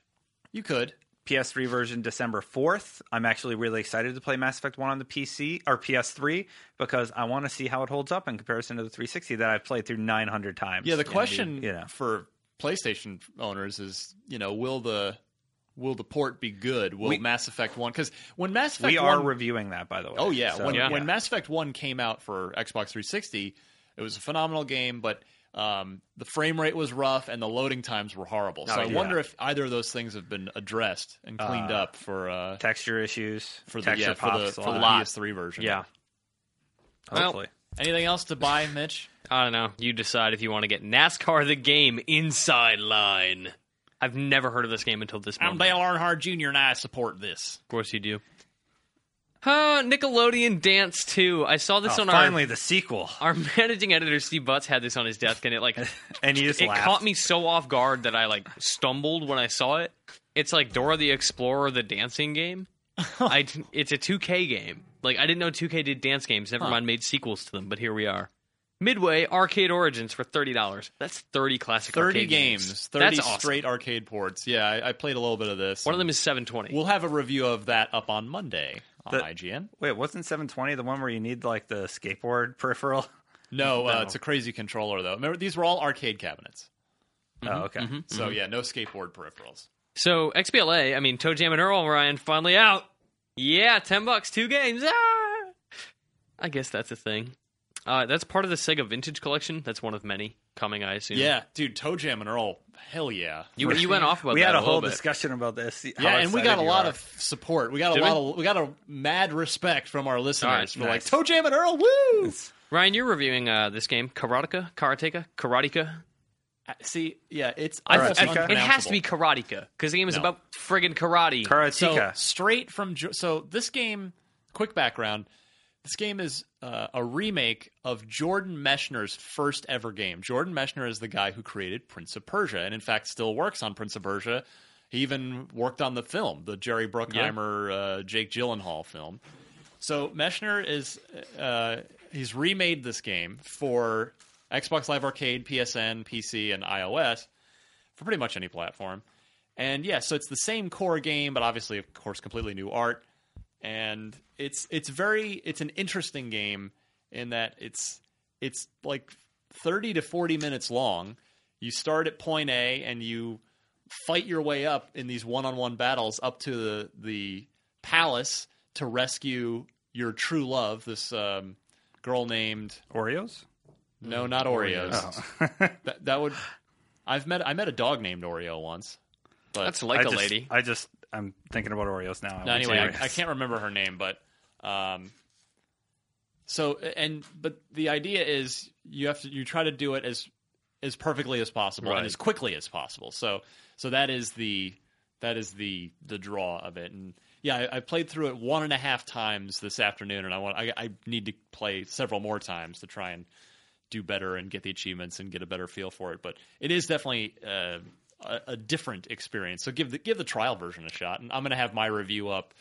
you could. PS3 version December 4th. I'm actually really excited to play Mass Effect 1 on the PC or PS3 because I want to see how it holds up in comparison to the 360 that I've played through 900 times. Yeah, the And, question you know, for PlayStation owners is, you know, will the will the port be good? Will We- Mass Effect One? Because when Mass Effect we are 1, reviewing that by the way. oh yeah, So, when Yeah. when Mass Effect One came out for Xbox 360, it was a phenomenal game, but um, the frame rate was rough and the loading times were horrible. So Oh, I yeah. wonder if either of those things have been addressed and cleaned Uh, up for uh, texture issues for the texture yeah, for the, for the. PS3 version. Yeah. Well, Anything else to buy, Mitch? I don't know. You decide if you want to get NASCAR the game inside line. I've never heard of this game until this I'm. Dale Earnhardt Jr. and I support this. Of course you do. Huh, Nickelodeon Dance 2. I saw this Oh, on finally the sequel. our our managing editor Steve Butts had this on his desk and it like And you just it laughed. caught me so off guard that I like stumbled when I saw it. It's like Dora the Explorer the dancing game. I it's a 2K game. Like I didn't know 2K did dance games. Never mind made sequels to them, but here we are. Midway Arcade Origins for thirty dollars. That's thirty classic 30 arcade games, 30 That's awesome. straight arcade ports. Yeah, I, I played a little bit of this. One of them is seven twenty. We'll have a review of that up on Monday on The- IGN. Wait, wasn't 720 the one where you need like the skateboard peripheral? No, Uh, it's a crazy controller though. Remember, these were all arcade cabinets, Oh, okay. so yeah, no skateboard peripherals. So XBLA, I mean ToeJam and Earl Ryan finally out. Yeah, ten bucks, two games. Ah! I guess that's a thing. Uh, that's part of the Sega Vintage Collection. That's one of many coming, I assume. Yeah, dude, ToeJam and Earl, hell yeah. you you went off about that. we that had a, little whole bit. discussion about this. Yeah, and we got a lot are. of support. We got a lot we? of we got a mad respect from our listeners All right, for nice. like ToeJam and Earl. Woo! Ryan, you're reviewing uh, this game, Karateka, Karateka, Karateka. See, yeah, it's I- almost it has to be unpronounceable. Karateka because the game is No. about friggin' karate. So Karateka. straight from so this game. Quick background: this game is uh, a remake of Jordan Mechner's first ever game. Jordan Mechner is the guy who created Prince of Persia, and in fact still works on Prince of Persia. He even worked on the film, the Jerry Bruckheimer, uh, Jake Gyllenhaal film. So Mechner is uh, he's remade this game for Xbox Live Arcade, PSN, PC, and iOS for pretty much any platform. And yeah, so it's the same core game, but obviously, of course, completely new art. And it's it's very it's an interesting game in that it's it's like thirty to forty minutes long. You start at point A and you fight your way up in these one-on-one battles up to the the palace to rescue your true love, this um, girl named Oreos? no, not Oreos. Oh. That, that would. I've met. I met a dog named Oreo once. But That's like I a just, lady. I just, I'm thinking about Oreos now. no, anyway. I, I can't remember her name, but um. So and but the idea is you have to you try to do it as as perfectly as possible Right. and as quickly as possible. So so that is the that is the the draw of it. And yeah, I, I played through it one and a half times this afternoon, and I want I, I need to play several more times to try and do better and get the achievements and get a better feel for it. But it is definitely uh, a, a different experience. So give the give the trial version a shot, and I'm going to have my review up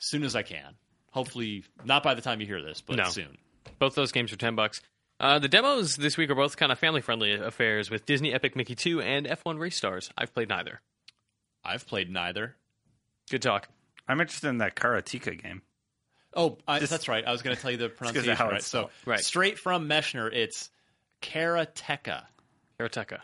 as soon as I can. Hopefully, not by the time you hear this, but No. soon. Both those games are ten bucks. Uh, the demos this week are both kind of family friendly affairs with Disney Epic Mickey 2 and F1 Race Stars. I've played neither. I've played neither. Good talk. I'm interested in that Karateka game. Oh, I, Just- that's right. I was going to tell you the pronunciation how right. So. Right. straight from Mechner, it's Karateka. Karateka.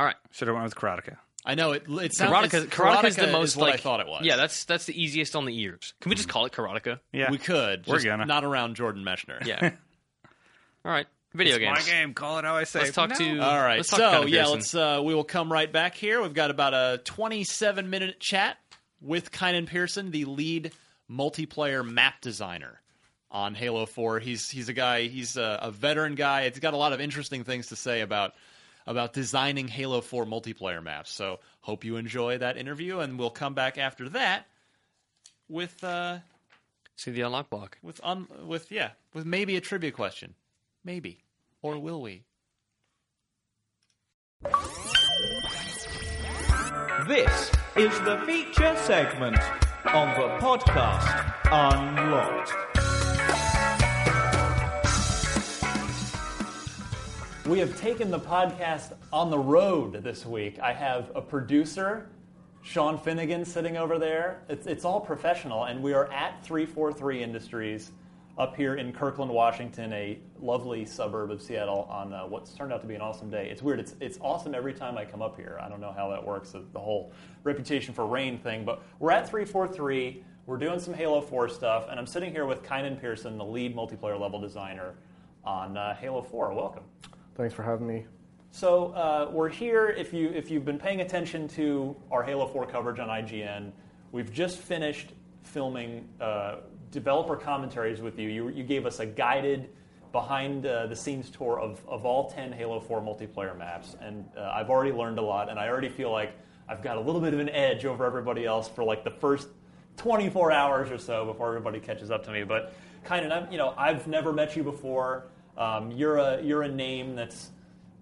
All right. Should have went with Karateka. I know it. It sounds Karateka, it's- Karateka is the Karateka most what like I thought it was. Yeah, that's that's the easiest on the ears. Can we just call it Karateka? Yeah. we could. We're just gonna. not around Jordan Mechner. Yeah. All right. Video it's games. my game. Call it how I say. Let's talk No. to. All right. Let's talk so Conan yeah, let's. Uh, we will come right back here. We've got about a 27 minute chat with Kynan Pearson, the lead multiplayer map designer on Halo 4. He's he's a guy. He's a, a veteran guy. He's got a lot of interesting things to say about about designing Halo 4 multiplayer maps. So hope you enjoy that interview, and we'll come back after that with uh, see the unlock block. with un, with yeah with maybe a trivia question, maybe or will we? This is the feature segment on the podcast Unlocked. We have taken the podcast on the road this week. I have a producer, Sean Finnegan, sitting over there. It's, it's all professional, and we are at 343 Industries up here in Kirkland, Washington, a lovely suburb of Seattle, on uh, what's turned out to be an awesome day. It's weird. It's, it's awesome every time I come up here. I don't know how that works, the whole reputation for rain thing, but we're at 343. We're doing some Halo 4 stuff, and I'm sitting here with Kynan Pearson, the lead multiplayer level designer on uh, Halo 4. Welcome. Thanks for having me. So uh, we're here. If you if you've been paying attention to our Halo 4 coverage on IGN, we've just finished filming uh, developer commentaries with you. you. You gave us a guided behind uh, the scenes tour of, of all 10 Halo 4 multiplayer maps, and uh, I've already learned a lot, and I already feel like I've got a little bit of an edge over everybody else for like the first 24 hours or so before everybody catches up to me. But kind of, you know, I've never met you before. Um, you're a you're a name that's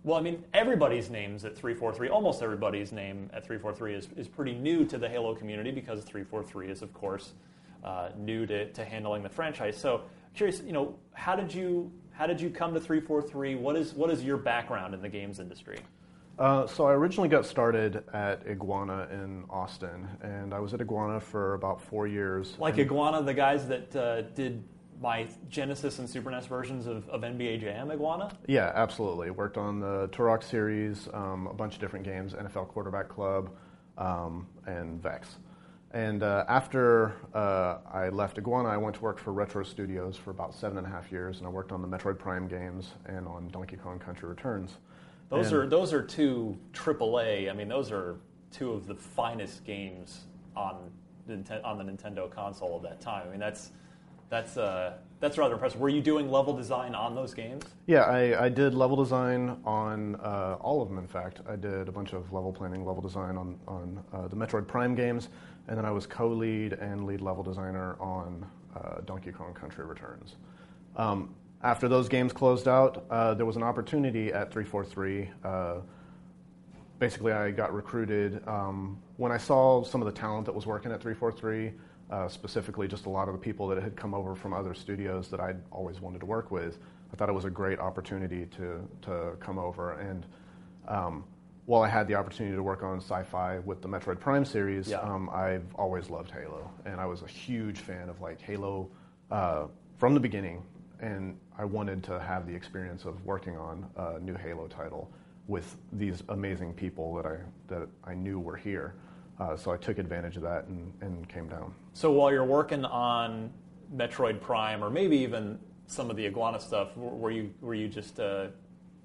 well, I mean, everybody's names at 343, almost everybody's name at 343 is, is pretty new to the Halo community because 343 is, of course, uh, new to, to handling the franchise. So, I'm curious, you know, how did you how did you come to 343? What is what is your background in the games industry? Uh, so I originally got started at Iguana in Austin, and I was at Iguana for about four years. Like Iguana, the guys that uh, did my Genesis and Super NES versions of, of NBA Jam Iguana? Yeah, absolutely. Worked on the Turok series, um, a bunch of different games, NFL Quarterback Club, um, and Vex. And uh, after uh, I left Iguana, I went to work for Retro Studios for about seven and a half years, and I worked on the Metroid Prime games and on Donkey Kong Country Returns. Those and are those are two AAA. I mean, those are two of the finest games on on the Nintendo console of that time. I mean, that's that's uh, that's rather impressive. Were you doing level design on those games? Yeah, I, I did level design on uh, all of them. In fact, I did a bunch of level planning, level design on on uh, the Metroid Prime games, and then I was co-lead and lead level designer on uh, Donkey Kong Country Returns. Um, after those games closed out, uh, there was an opportunity at 343. Uh, basically, I got recruited um, when I saw some of the talent that was working at 343 uh, specifically just a lot of the people that had come over from other studios that I'd always wanted to work with. I thought it was a great opportunity to, to come over. And um, while I had the opportunity to work on sci fi with the Metroid Prime series, Yeah. um, I've always loved Halo. And I was a huge fan of like Halo uh, from the beginning. And I wanted to have the experience of working on a new Halo title with these amazing people that I, that I knew were here. Uh, so I took advantage of that and, and came down. So while you're working on Metroid Prime, or maybe even some of the Iguana stuff, were you were you just uh,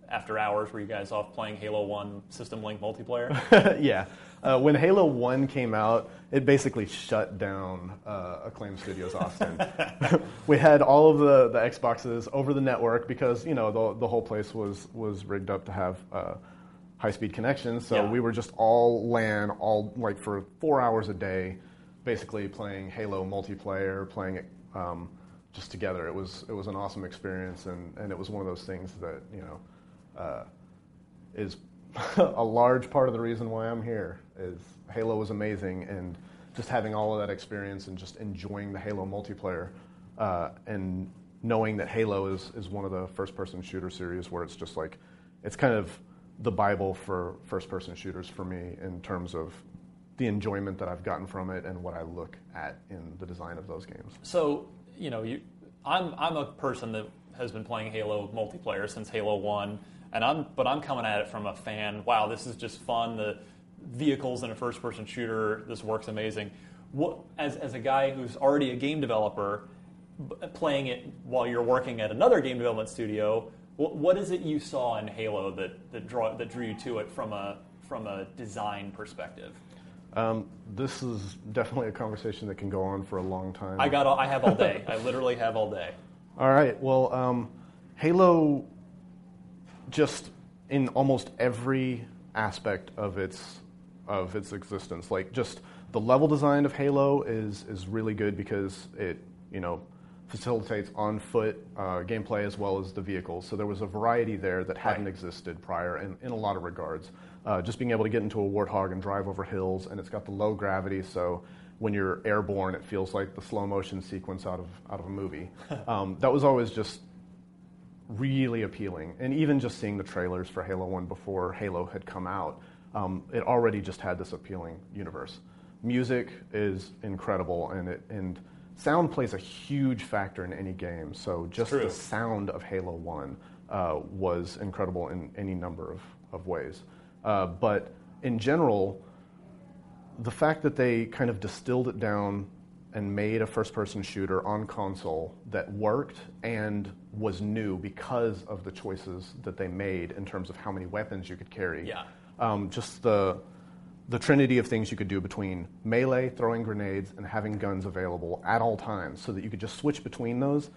after hours? Were you guys off playing Halo One System Link multiplayer? yeah. Uh, when Halo 1 came out, it basically shut down uh, Acclaim Studios Austin. we had all of the, the Xboxes over the network because, you know, the, the whole place was, was rigged up to have uh, high speed connections. So Yeah. we were just all LAN, all like for four hours a day, basically playing Halo multiplayer, playing it um, just together. It was, it was an awesome experience, and, and it was one of those things that, you know, uh, is a large part of the reason why I'm here. Is Halo was amazing, and just having all of that experience and just enjoying the Halo multiplayer, uh, and knowing that Halo is is one of the first-person shooter series where it's just like it's kind of the bible for first-person shooters for me in terms of the enjoyment that I've gotten from it and what I look at in the design of those games. so you know, you, I'm I'm a person that has been playing Halo multiplayer since Halo One, and I'm but I'm coming at it from a fan. Wow, this is just fun. The vehicles in a first-person shooter, this works amazing. What, as as a guy who's already a game developer, playing it while you're working at another game development studio, what, what is it you saw in Halo that that draw that drew you to it from a from a design perspective? Um, this is definitely a conversation that can go on for a long time. I got all, I have all day. I literally have all day. All right. Well, um, Halo, just in almost every aspect of its of its existence, like just the level design of Halo is is really good because it you know facilitates on foot uh, gameplay as well as the vehicles. So there was a variety there that hadn't existed prior in, in a lot of regards. Uh, just being able to get into a warthog and drive over hills, and it's got the low gravity, so when you're airborne, it feels like the slow motion sequence out of out of a movie. um, that was always just really appealing, and even just seeing the trailers for Halo One before Halo had come out, um, it already just had this appealing universe. Music is incredible, and it and sound plays a huge factor in any game. So just True. the sound of Halo One uh, was incredible in any number of, of ways. Uh, but in general, the fact that they kind of distilled it down and made a first person shooter on console that worked and was new because of the choices that they made in terms of how many weapons you could carry. Yeah. Um, just the the trinity of things you could do between melee, throwing grenades, and having guns available at all times so that you could just switch between those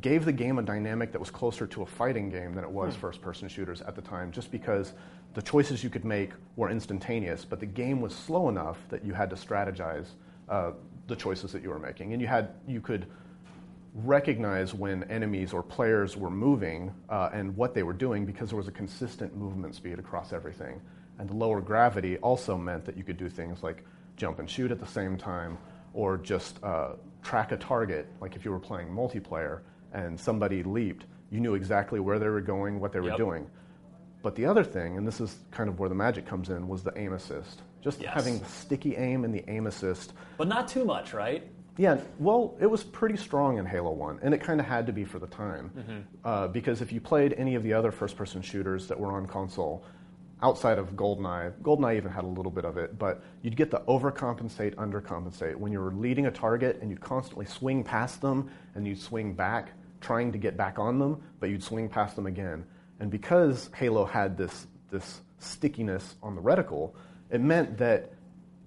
gave the game a dynamic that was closer to a fighting game than it was first person shooters at the time, just because the choices you could make were instantaneous, but the game was slow enough that you had to strategize uh, the choices that you were making. And you, had, you could recognize when enemies or players were moving uh, and what they were doing because there was a consistent movement speed across everything. And the lower gravity also meant that you could do things like jump and shoot at the same time or just uh, track a target, like if you were playing multiplayer and somebody leaped, you knew exactly where they were going, what they were Yep. doing. But the other thing, and this is kind of where the magic comes in, was the aim assist. Just Yes. having the sticky aim and the aim assist But not too much, right? yeah, well, it was pretty strong in Halo 1, and it kind of had to be for the time. Uh, because if you played any of the other first person shooters that were on console, outside of GoldenEye, GoldenEye even had a little bit of it, but you'd get the overcompensate, undercompensate. When you were leading a target and you'd constantly swing past them and you'd swing back, trying to get back on them, but you'd swing past them again. And because Halo had this, this stickiness on the reticle, it meant that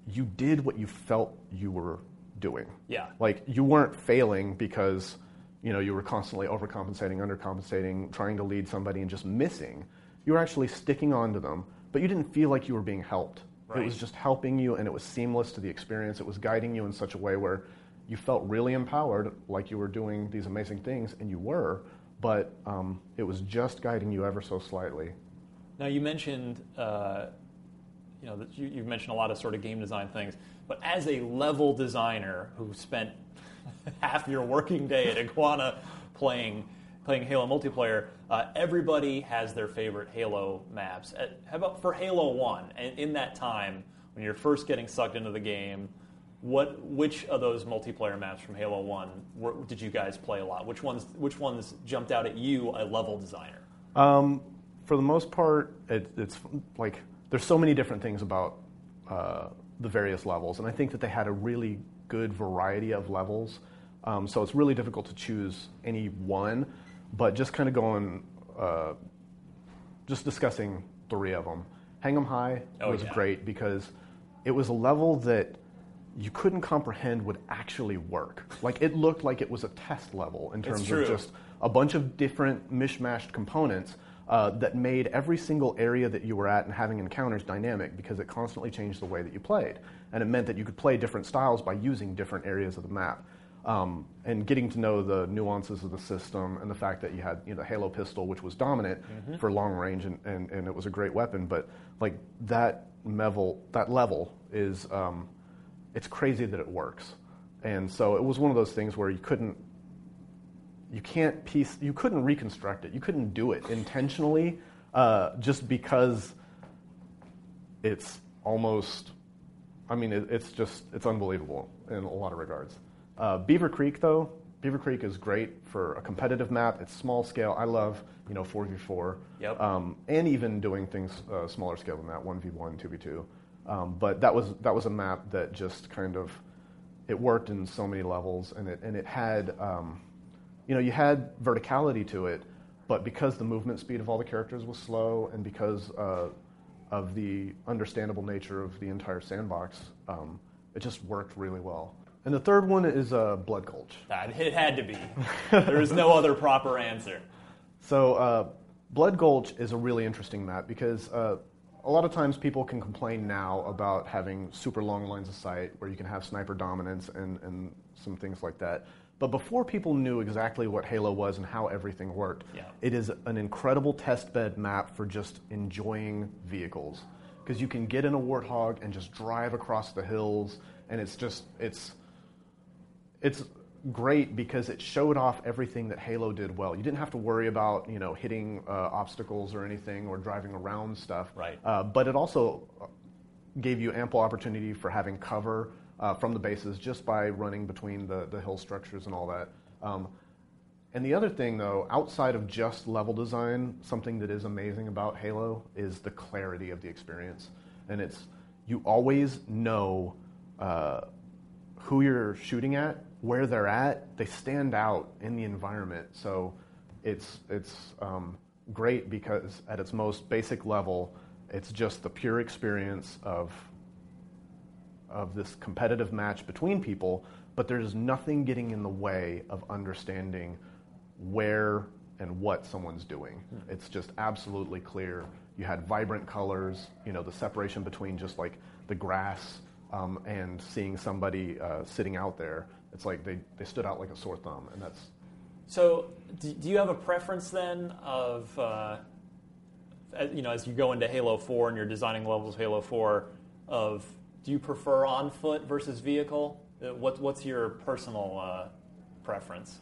you did what you felt you were doing. Yeah. Like you weren't failing because you know you were constantly overcompensating, undercompensating, trying to lead somebody and just missing. You were actually sticking onto them, but you didn't feel like you were being helped. It was just helping you and it was seamless to the experience. It was guiding you in such a way where you felt really empowered, like you were doing these amazing things, and you were, but um, it was just guiding you ever so slightly. Now you mentioned, uh, you know, that you, you've mentioned a lot of sort of game design things, but as a level designer who spent half your working day at Iguana playing playing Halo multiplayer, uh, everybody has their favorite Halo maps. Uh, how about for Halo One? And in that time, when you're first getting sucked into the game, what which of those multiplayer maps from Halo One were, did you guys play a lot? Which ones which ones jumped out at you, a level designer? Um, for the most part, it, it's like there's so many different things about uh, the various levels, and I think that they had a really good variety of levels. Um, so it's really difficult to choose any one, but just kind of going, uh, just discussing three of them. Hang 'em High Oh, was yeah. great because it was a level that you couldn't comprehend would actually work. Like it looked like it was a test level in terms of just a bunch of different mishmashed components uh, that made every single area that you were at and having encounters dynamic because it constantly changed the way that you played. And it meant that you could play different styles by using different areas of the map. Um, and getting to know the nuances of the system and the fact that you had you know, the Halo pistol, which was dominant for long range and, and, and it was a great weapon, but like that level, that level is um, it's crazy that it works. And so it was one of those things where you couldn't you can't piece you couldn't reconstruct it. You couldn't do it intentionally uh, just because it's almost i mean it, it's just it's unbelievable in a lot of regards uh, beaver creek though beaver creek is great for a competitive map. It's small scale. I love you know 4v4 Yep. um, and even doing things uh, smaller scale than that 1v1 2v2 um, but that was that was a map that just kind of it worked in so many levels and it and it had um, you know you had verticality to it but because the movement speed of all the characters was slow and because uh, of the understandable nature of the entire sandbox um, it just worked really well and the third one is uh, blood gulch Uh, It had to be. there is no other proper answer. So, uh, Blood Gulch is a really interesting map because uh, a lot of times people can complain now about having super long lines of sight where you can have sniper dominance and, and some things like that. But before people knew exactly what Halo was and how everything worked, Yeah. it is an incredible test bed map for just enjoying vehicles. Because you can get in a Warthog and just drive across the hills, and it's just it's it's great because it showed off everything that Halo did well. You didn't have to worry about you know hitting uh, obstacles or anything or driving around stuff. Right. Uh, but it also gave you ample opportunity for having cover uh, from the bases just by running between the, the hill structures and all that. Um, and the other thing, though, outside of just level design, something that is amazing about Halo is the clarity of the experience. And it's you always know uh, who you're shooting at, where they're at. They stand out in the environment. So it's it's um, great because at its most basic level, it's just the pure experience of of this competitive match between people, but there's nothing getting in the way of understanding where and what someone's doing. It's just absolutely clear. You had vibrant colors, you know, the separation between just like the grass um, and seeing somebody uh, sitting out there. It's like they, they stood out like a sore thumb, and that's So, do, do you have a preference then of, uh, as- you know, as you go into Halo 4 and you're designing levels of Halo 4, of do you prefer on foot versus vehicle? Uh, What, what's your personal uh, preference?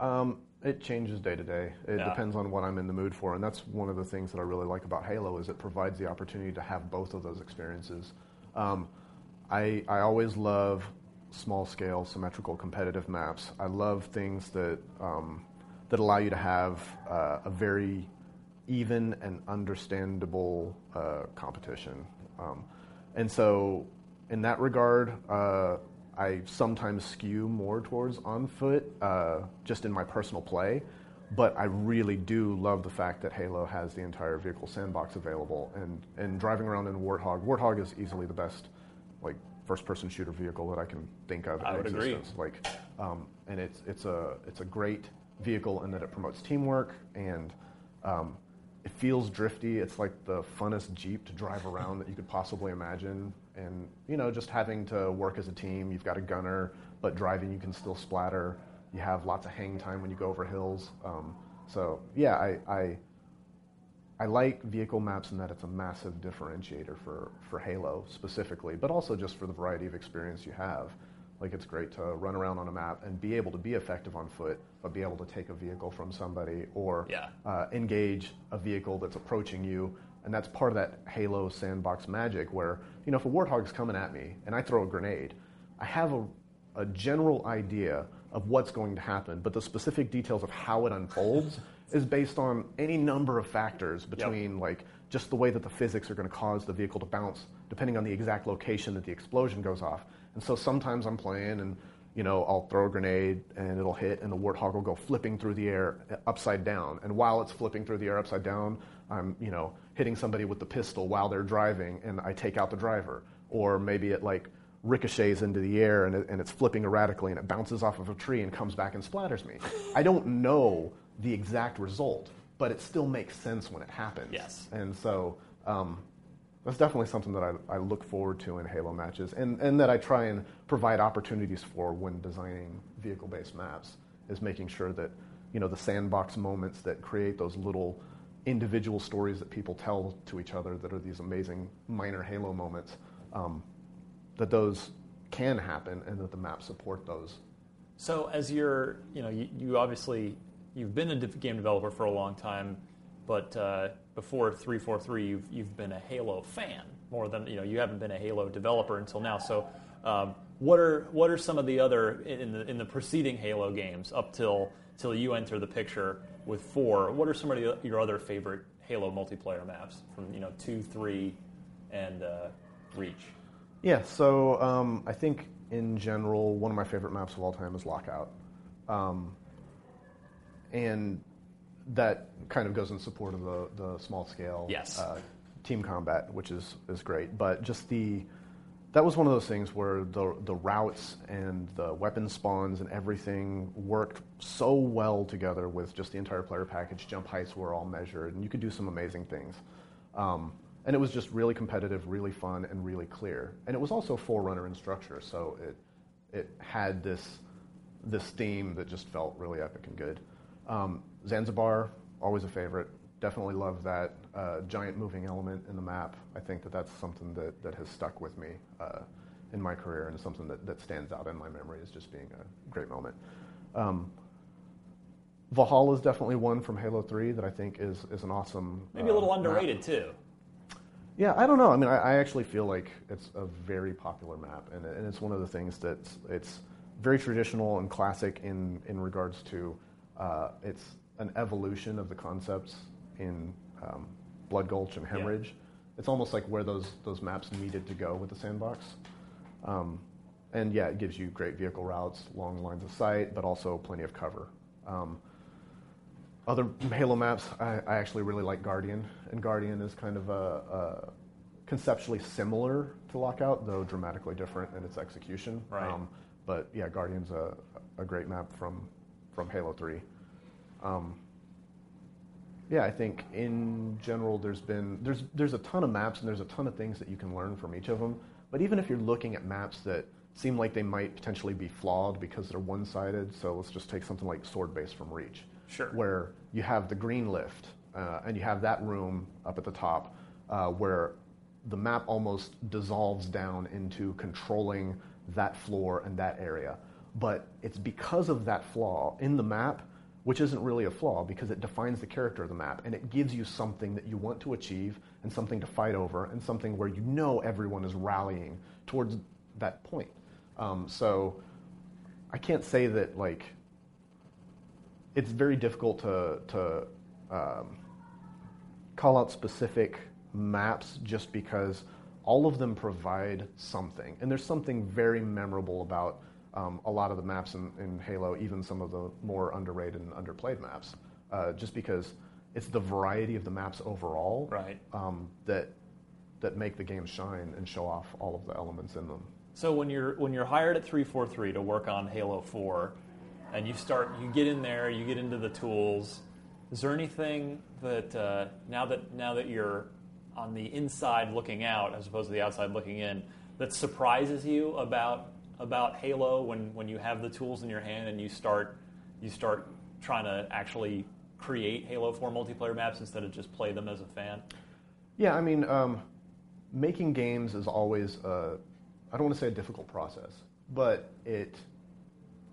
Um, it changes day to day. It Yeah. depends on what I'm in the mood for, and that's one of the things that I really like about Halo is it provides the opportunity to have both of those experiences. Um, I I always love small scale symmetrical competitive maps. I love things that um, that allow you to have uh, a very even and understandable uh, competition. Um, and so, in that regard, uh, I sometimes skew more towards on foot, uh, just in my personal play. But I really do love the fact that Halo has the entire vehicle sandbox available, and, and driving around in Warthog. Warthog is easily the best, like first-person shooter vehicle that I can think of I would agree. Like, um, and it's it's a it's a great vehicle in that it promotes teamwork and um, it feels drifty. It's like the funnest Jeep to drive around that you could possibly imagine. And you know, just having to work as a team. You've got a gunner, but driving you can still splatter. You have lots of hang time when you go over hills. Um, so yeah, I, I I like vehicle maps in that it's a massive differentiator for, for Halo specifically, but also just for the variety of experience you have. Like it's great to run around on a map and be able to be effective on foot, but be able to take a vehicle from somebody or Yeah. uh, engage a vehicle that's approaching you. And that's part of that Halo sandbox magic where, you know, if a Warthog's coming at me and I throw a grenade, I have a, a general idea of what's going to happen, but the specific details of how it unfolds is based on any number of factors between like just the way that the physics are going to cause the vehicle to bounce depending on the exact location that the explosion goes off. And so sometimes I'm playing and you know, I'll throw a grenade and it'll hit and the warthog will go flipping through the air uh, upside down. And while it's flipping through the air upside down, I'm, you know, hitting somebody with the pistol while they're driving and I take out the driver. Or maybe it like ricochets into the air and, it, and it's flipping erratically and it bounces off of a tree and comes back and splatters me. I don't know the exact result, but it still makes sense when it happens. Yes. And so um, that's definitely something that I, I look forward to in Halo matches, and, and that I try and provide opportunities for when designing vehicle-based maps. Is making sure that you know the sandbox moments that create those little individual stories that people tell to each other that are these amazing minor Halo moments. Um, that those can happen, and that the maps support those. So as you're, you know, you, you obviously you've been a game developer for a long time, but uh, before 343, you've you've been a Halo fan more than you know. You haven't been a Halo developer until now. So um, what are what are some of the other in the in the preceding Halo games up till till you enter the picture with four? What are some of the, your other favorite Halo multiplayer maps from you know two, three, and uh, Reach? Yeah, so um, I think in general, one of my favorite maps of all time is Lockout. Um, and that kind of goes in support of the, the small scale Yes. uh, team combat, which is, is great. But just the that was one of those things where the the routes and the weapon spawns and everything worked so well together with just the entire player package. Jump heights were all measured, and you could do some amazing things. Um, and it was just really competitive, really fun, and really clear. And it was also Forerunner in structure, so it it had this this theme that just felt really epic and good. Um, Zanzibar, always a favorite. Definitely love that uh, giant moving element in the map. I think that that's something that, that has stuck with me uh, in my career and something that, that stands out in my memory as just being a great moment. Um, Valhalla is definitely one from Halo 3 that I think is, is an awesome. Maybe a little uh, map. underrated too. Yeah, I don't know. I mean, I, I actually feel like it's a very popular map, and, and it's one of the things that it's very traditional and classic in in regards to uh, it's an evolution of the concepts in um, Blood Gulch and Hemorrhage. It's almost like where those those maps needed to go with the sandbox. Um, and yeah, it gives you great vehicle routes, long lines of sight, but also plenty of cover. Um, other Halo maps, I, I actually really like Guardian, and Guardian is kind of a, a conceptually similar to Lockout, though dramatically different in its execution. Um, Right. but yeah, Guardian's a, a great map from from Halo Three. Um, yeah, I think in general there's been there's there's a ton of maps and there's a ton of things that you can learn from each of them. But even if you're looking at maps that seem like they might potentially be flawed because they're one-sided, so let's just take something like Sword Base from Reach, Sure. where you have the green lift uh, and you have that room up at the top uh, where the map almost dissolves down into controlling that floor and that area. But it's because of that flaw in the map, which isn't really a flaw because it defines the character of the map and it gives you something that you want to achieve and something to fight over and something where you know everyone is rallying towards that point. Um, so I can't say that like it's very difficult to to um, call out specific maps just because all of them provide something, and there's something very memorable about um, a lot of the maps in, in Halo, even some of the more underrated and underplayed maps, uh, just because it's the variety of the maps overall Right. um, that that make the game shine and show off all of the elements in them. So when you're when you're hired at 343 to work on Halo 4 and you start you get in there, you get into the tools, is there anything that uh, now that now that you're on the inside looking out as opposed to the outside looking in that surprises you about about Halo when, when you have the tools in your hand and you start you start trying to actually create Halo 4 multiplayer maps instead of just play them as a fan? Yeah, I mean, um, making games is always a, I don't want to say a difficult process, but it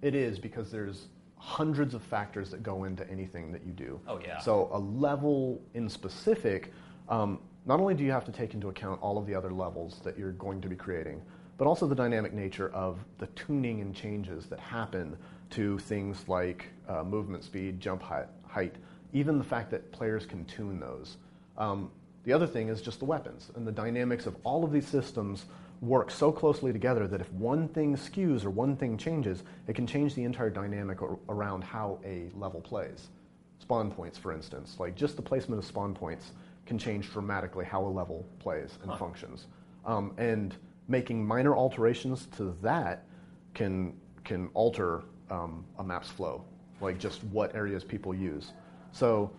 it is because there's hundreds of factors that go into anything that you do. Oh, yeah. So a level in specific, um, not only do you have to take into account all of the other levels that you're going to be creating, but also the dynamic nature of the tuning and changes that happen to things like uh, movement speed, jump height, height, even the fact that players can tune those. Um, the other thing is just the weapons and the dynamics of all of these systems work so closely together that if one thing skews or one thing changes, it can change the entire dynamic ar- around how a level plays. Spawn points, for instance, like just the placement of spawn points can change dramatically how a level plays and functions. Um, and making minor alterations to that can can alter um, a map's flow, like just what areas people use. So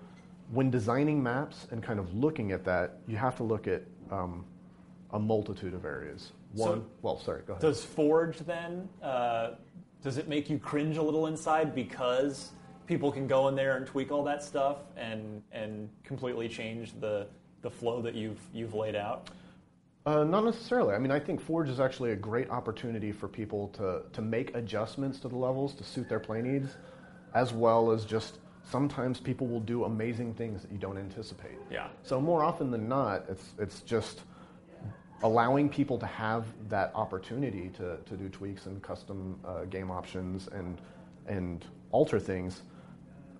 when designing maps and kind of looking at that, you have to look at um, a multitude of areas. So- One, well, sorry, go ahead. Does Forge then, uh, does it make you cringe a little inside because people can go in there and tweak all that stuff and, and completely change the, the flow that you've, you've laid out? Uh, not necessarily. I mean, I think Forge is actually a great opportunity for people to, to make adjustments to the levels to suit their play needs, as well as just sometimes people will do amazing things that you don't anticipate. Yeah. So more often than not, it's it's just allowing people to have that opportunity to, to do tweaks and custom uh, game options and and alter things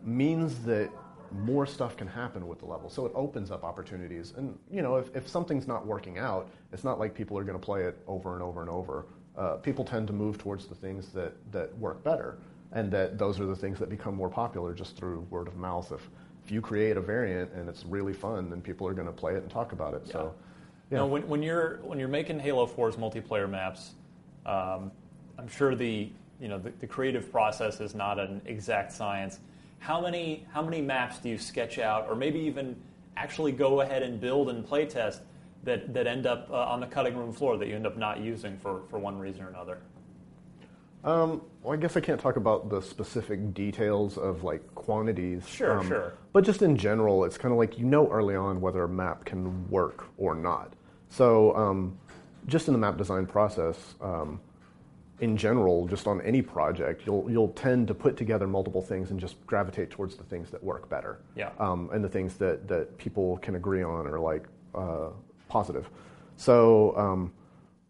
means that more stuff can happen with the level. So it opens up opportunities. And you know, if, if something's not working out, it's not like people are going to play it over and over and over. Uh, people tend to move towards the things that, that work better, and that those are the things that become more popular just through word of mouth. If if you create a variant and it's really fun, then people are going to play it and talk about it. So, You know, when, when you're when you're making Halo 4's multiplayer maps, um, I'm sure the you know the, the creative process is not an exact science. How many how many maps do you sketch out, or maybe even actually go ahead and build and play test that that end up uh, on the cutting room floor that you end up not using for, for one reason or another? Um, well, I guess I can't talk about the specific details of like quantities. Sure, um, sure. But just in general, it's kind of like you know early on whether a map can work or not. So, um, just in the map design process, um, in general, just on any project, you'll you'll tend to put together multiple things and just gravitate towards the things that work better. Yeah. Um, and the things that that people can agree on are like uh, positive. So. Um,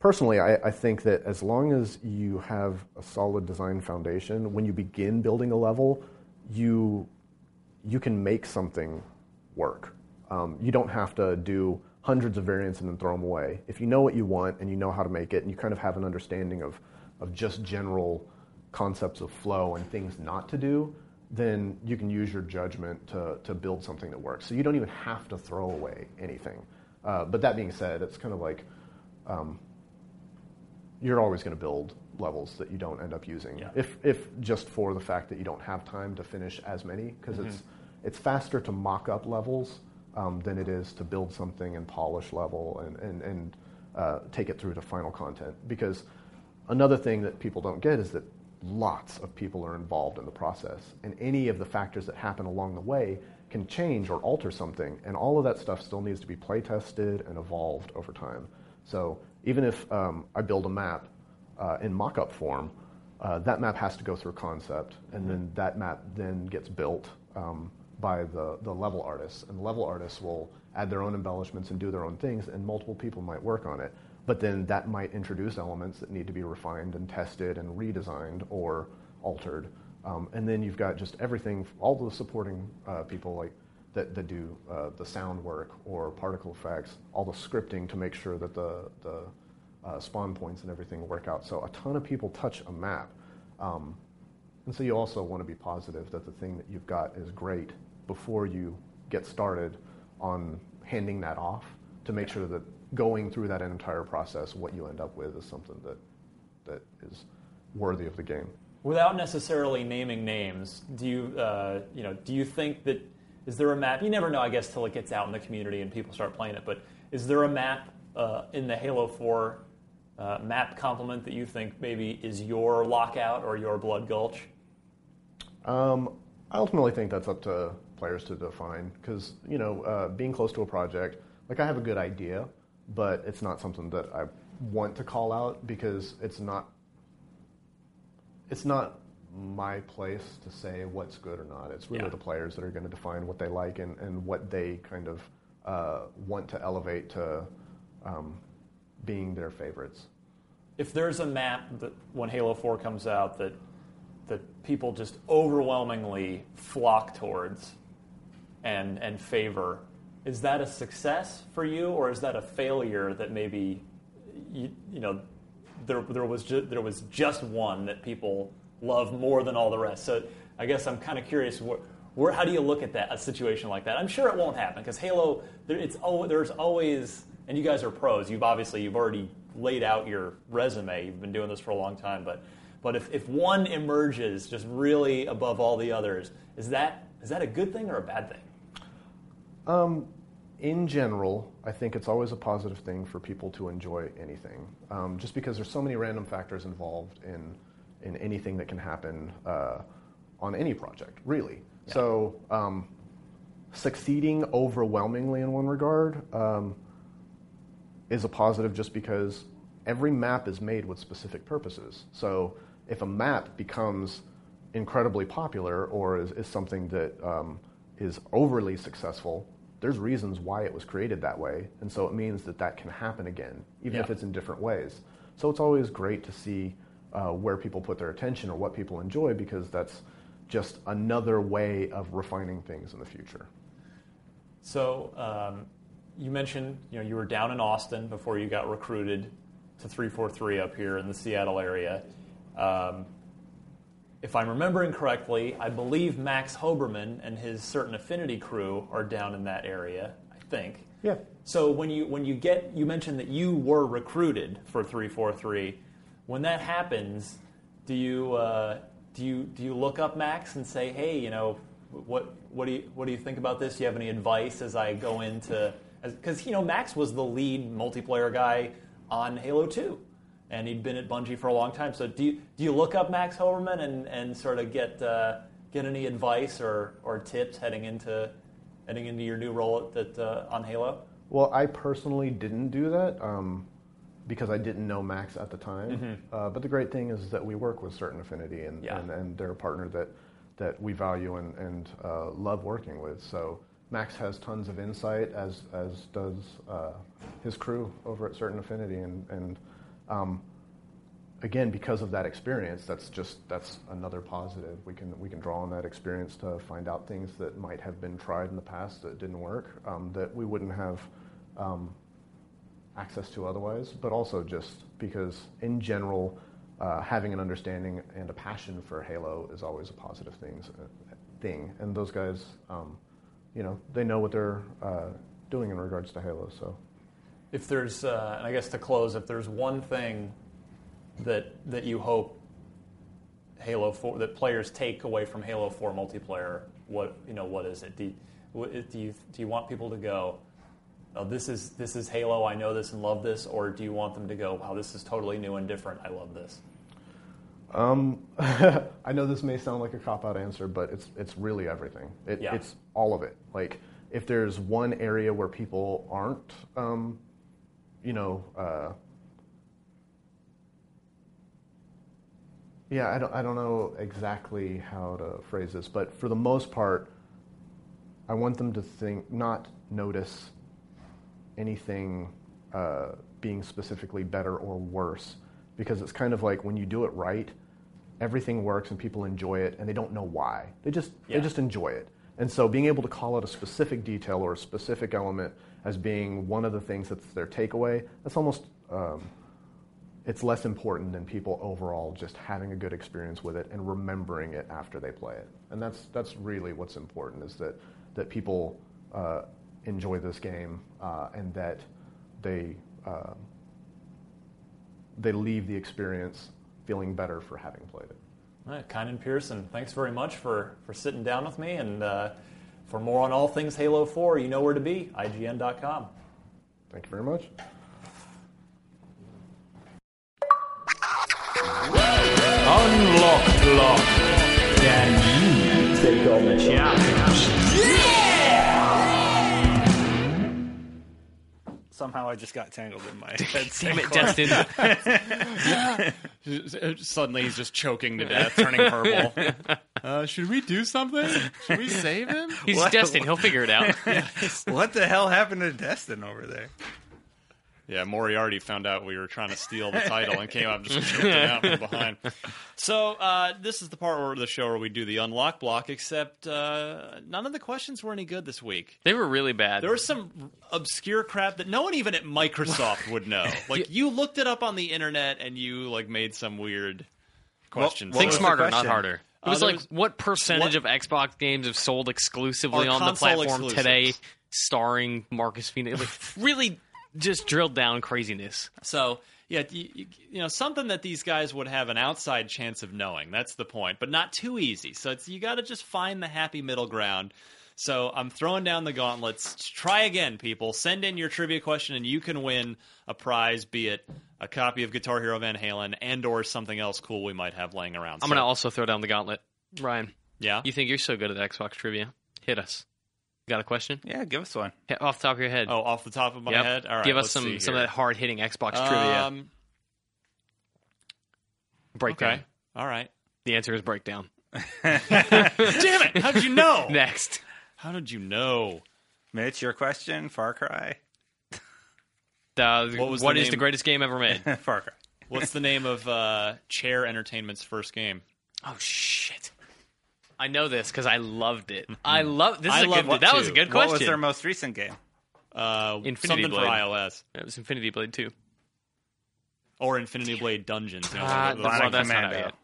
Personally, I, I think that as long as you have a solid design foundation, when you begin building a level, you you can make something work. Um, you don't have to do hundreds of variants and then throw them away. If you know what you want and you know how to make it, and you kind of have an understanding of of just general concepts of flow and things not to do, then you can use your judgment to to build something that works. So you don't even have to throw away anything. Uh, but that being said, it's kind of like um, you're always going to build levels that you don't end up using. Yeah. If if just for the fact that you don't have time to finish as many, because it's it's faster to mock up levels um, than it is to build something and polish level and and and uh, take it through to final content. Because another thing that people don't get is that lots of people are involved in the process, and any of the factors that happen along the way can change or alter something, and all of that stuff still needs to be play tested and evolved over time. So even if um, I build a map uh, in mock-up form, uh, that map has to go through concept, and then that map then gets built um, by the, the level artists, and level artists will add their own embellishments and do their own things, and multiple people might work on it. But then that might introduce elements that need to be refined and tested and redesigned or altered. Um, and then you've got just everything, all the supporting uh, people like that, that do uh, the sound work or particle effects, all the scripting to make sure that the, the uh, spawn points and everything work out. So a ton of people touch a map. Um, and so you also want to be positive that the thing that you've got is great before you get started on handing that off to make sure that going through that entire process, what you end up with is something that, that is worthy of the game. Without necessarily naming names, do you uh, you know do you think that is there a map? You never know, I guess, till it gets out in the community and people start playing it. But is there a map uh, in the Halo Four uh, map complement that you think maybe is your lockout or your Blood Gulch? Um, I ultimately think that's up to players to define because you know uh, being close to a project, like I have a good idea, but it's not something that I want to call out because it's not it's not my place to say what's good or not. It's really Yeah. the players that are going to define what they like and, and what they kind of uh, want to elevate to um, being their favorites. If there's a map that when Halo Four comes out that that people just overwhelmingly flock towards and and favor, is that a success for you or is that a failure that maybe you, you know there there was ju- there was just one that people love more than all the rest. So I guess I'm kind of curious where, where how do you look at that a situation like that? I'm sure it won't happen because Halo there, it's al- there's always and you guys are pros. You've obviously you've already laid out your resume. You've been doing this for a long time, but but if, if one emerges just really above all the others, is that is that a good thing or a bad thing? In general, I think it's always a positive thing for people to enjoy anything, um, just because there's so many random factors involved in in anything that can happen uh, on any project, really. So, um, succeeding overwhelmingly in one regard um, is a positive, just because every map is made with specific purposes. So, if a map becomes incredibly popular or is, is something that um, is overly successful, there's reasons why it was created that way, and so it means that that can happen again, even if it's in different ways. So it's always great to see uh, where people put their attention or what people enjoy, because that's just another way of refining things in the future. So um, you mentioned you know you were down in Austin before you got recruited to 343 up here in the Seattle area. Um, if I'm remembering correctly, I believe Max Hoberman and his Certain Affinity crew are down in that area. I think. Yeah. So when you when you get you mentioned that you were recruited for 343. When that happens, do you uh, do you do you look up Max and say, hey, you know, what what do you what do you think about this? Do you have any advice as I go into because you know Max was the lead multiplayer guy on Halo 2, and he'd been at Bungie for a long time. So do you, do you look up Max Hoberman and, and sort of get uh, get any advice or, or tips heading into heading into your new role at, uh, on Halo? Well, I personally didn't do that um, because I didn't know Max at the time. Uh, but the great thing is that we work with Certain Affinity, and, Yeah. and, and they're a partner that, that we value and, and uh, love working with. So Max has tons of insight, as, as does uh, his crew over at Certain Affinity. And, and um, again, because of that experience, that's just that's another positive. We can we can draw on that experience to find out things that might have been tried in the past that didn't work, um, that we wouldn't have um, access to otherwise. But also just because, in general, uh, having an understanding and a passion for Halo is always a positive things, uh, thing. And those guys, um, you know, they know what they're uh, doing in regards to Halo. So. If there's, uh, and I guess to close, if there's one thing that that you hope Halo 4 that players take away from Halo 4 multiplayer, what you know, what is it? Do you, do you do you want people to go? Oh, this is this is Halo. I know this and love this, or do you want them to go? Wow, this is totally new and different. I love this. Um, I know this may sound like a cop out answer, but it's it's really everything. It, Yeah. It's all of it. Like if there's one area where people aren't, um, you know, uh, yeah, I don't I don't know exactly how to phrase this, but for the most part, I want them to think not notice anything uh, being specifically better or worse because it's kind of like when you do it right everything works and people enjoy it and they don't know why they just Yeah. they just enjoy it and so being able to call out a specific detail or a specific element as being one of the things that's their takeaway that's almost um, it's less important than people overall just having a good experience with it and remembering it after they play it. And that's that's really what's important is that that people uh, enjoy this game uh, and that they uh, they leave the experience feeling better for having played it. All right, Kynan Pearson, thanks very much for, for sitting down with me. And uh, for more on all things Halo 4, you know where to be, IGN.com. Thank you very much. Unlock block. Can you take on the challenge? Somehow I just got tangled in my head. Damn it, Destin. Suddenly he's just choking to death, turning purple. Uh, should we do something? Should we save him? He's What? Destin. He'll figure it out. what the hell happened to Destin over there? Yeah, Moriarty found out we were trying to steal the title and came up and just choked him out from behind. So uh, this is the part where the show where we do the unlock block. Except uh, none of the questions were any good this week. They were really bad. There was some obscure crap that no one even at Microsoft would know. Like you looked it up on the internet and you like made some weird questions. what Think was the smarter, not harder. It Uh, was there like, was- what percentage what- of Xbox games have sold exclusively on the platform exclusives. today, starring Marcus Phoenix? Like, really, just drilled down craziness. So yeah, you, you, you know something that these guys would have an outside chance of knowing. That's the point, but not too easy. So it's you got to just find the happy middle ground. So I'm throwing down the gauntlets. Try again, people. Send in your trivia question, and you can win a prize, be it a copy of Guitar Hero Van Halen and or something else cool we might have laying around. I'm So- gonna also throw down the gauntlet. Ryan, yeah. you think you're so good at Xbox trivia? Hit us. Got a question? Yeah, give us one. Hit off the top of your head. Oh, off the top of my Yep. head. All right, Give us let's some see some of that hard hitting Xbox trivia. Um, breakdown. okay. All right. The answer is breakdown. Damn it! How did you know? Next. How did you know? Mitch, your question, Far Cry. Uh, What was what the is the greatest game ever made? Far Cry. What's the name of uh, Chair Entertainment's first game? oh shit! I know this because I loved it. I love this. Is I a good, loved it that was too. a good question. What was their most recent game? Uh, Infinity something Blade. for iOS it was Infinity Blade 2. or Infinity Blade Dungeons. you know, Ah, those- well, Bionic that's not out Commando. yet.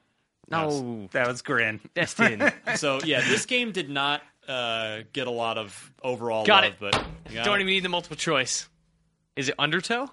No, That was Grin. Destin. so yeah, this game did not uh, get a lot of overall Got love, it. but you got Don't it. even need the multiple choice. Is it Undertow?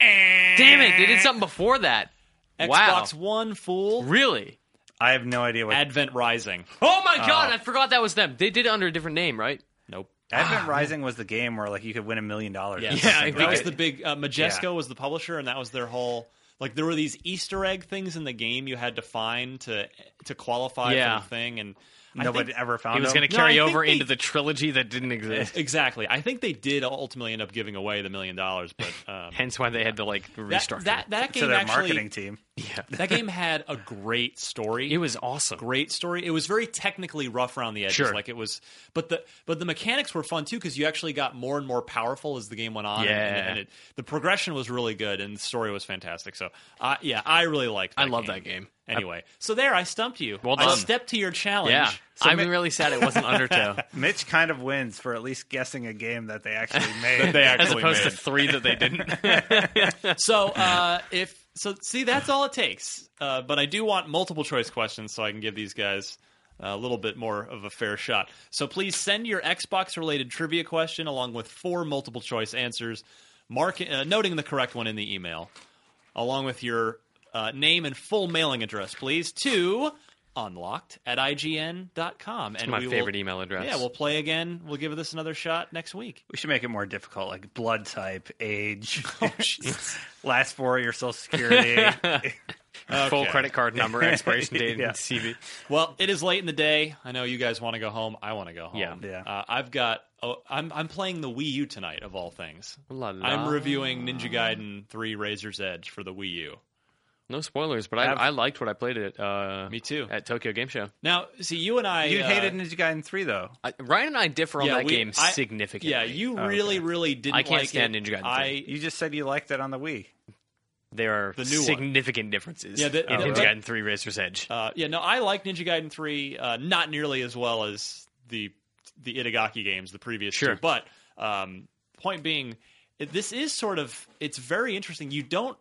Damn it! They did something before that. Xbox Wow. One fool. Really? I have no idea what Advent Rising. Oh my god! I forgot that was them. They did it under a different name, right? Nope. Advent Rising was the game where like you could win a million dollars. or Yes. Yeah, something, I think that was the big. Uh, Majesco Yeah. was the publisher, and that was their whole like there were these Easter egg things in the game you had to find to to qualify Yeah. for the thing, and I Nobody think- ever found He was them. going to No, carry I think over they- into the trilogy that didn't exist. Exactly. I think they did ultimately end up giving away the million dollars, but um, Hence why they had to like restart that, restructure. that that to game their actually marketing team. Yeah, that game had a great story. it was awesome. great story. It was very technically rough around the edges. Sure. Like it was, but the but the mechanics were fun too because you actually got more and more powerful as the game went on. and- and, Yeah. and it, the progression was really good and the story was fantastic. So, uh, yeah, I really liked. That I love game. that game. Anyway, so there, I stumped you. Well I done. stepped to your challenge. Yeah, So I'm ma- really sad it wasn't Undertow Mitch kind of wins for at least guessing a game that they actually made. that They as actually opposed to three that they didn't. So uh, if so, see that's all it takes. Uh, but I do want multiple choice questions so I can give these guys a little bit more of a fair shot. So please send your Xbox related trivia question along with four multiple choice answers, mark uh, noting the correct one in the email, along with your uh, name and full mailing address, please to unlocked at ign.com. And my we favorite will, email address. Yeah, we'll play again. We'll give this another shot next week. We should make it more difficult, like blood type, age, Oh, last four of your social security. Full credit card number, expiration date, Yeah. and CV. Well, it is late in the day. I know you guys want to go home. I want to go home. Yeah. Yeah. Uh, I've got. Oh, I'm I'm playing the Wii U tonight of all things. La la. I'm reviewing Ninja Gaiden 3 Razor's Edge for the Wii U. No spoilers, but I, Have- I liked what I played at uh, Me too. at Tokyo Game Show. Now, see, you and I. you uh, hated Ninja Gaiden 3, though. I, Ryan and I differ on yeah, that we- game I- significantly. Yeah, you Oh, really, okay. really didn't. I can't like stand it. Ninja Gaiden 3. I You just said you liked it on the Wii. there are The new one. significant differences Yeah, the- in the- Ninja but- Gaiden 3 Razor's Edge. Uh, yeah, no, I like Ninja Gaiden 3, uh, not nearly as well as the the Itagaki games, the previous Sure. two. But um, point being, this is sort of it's very interesting. You don't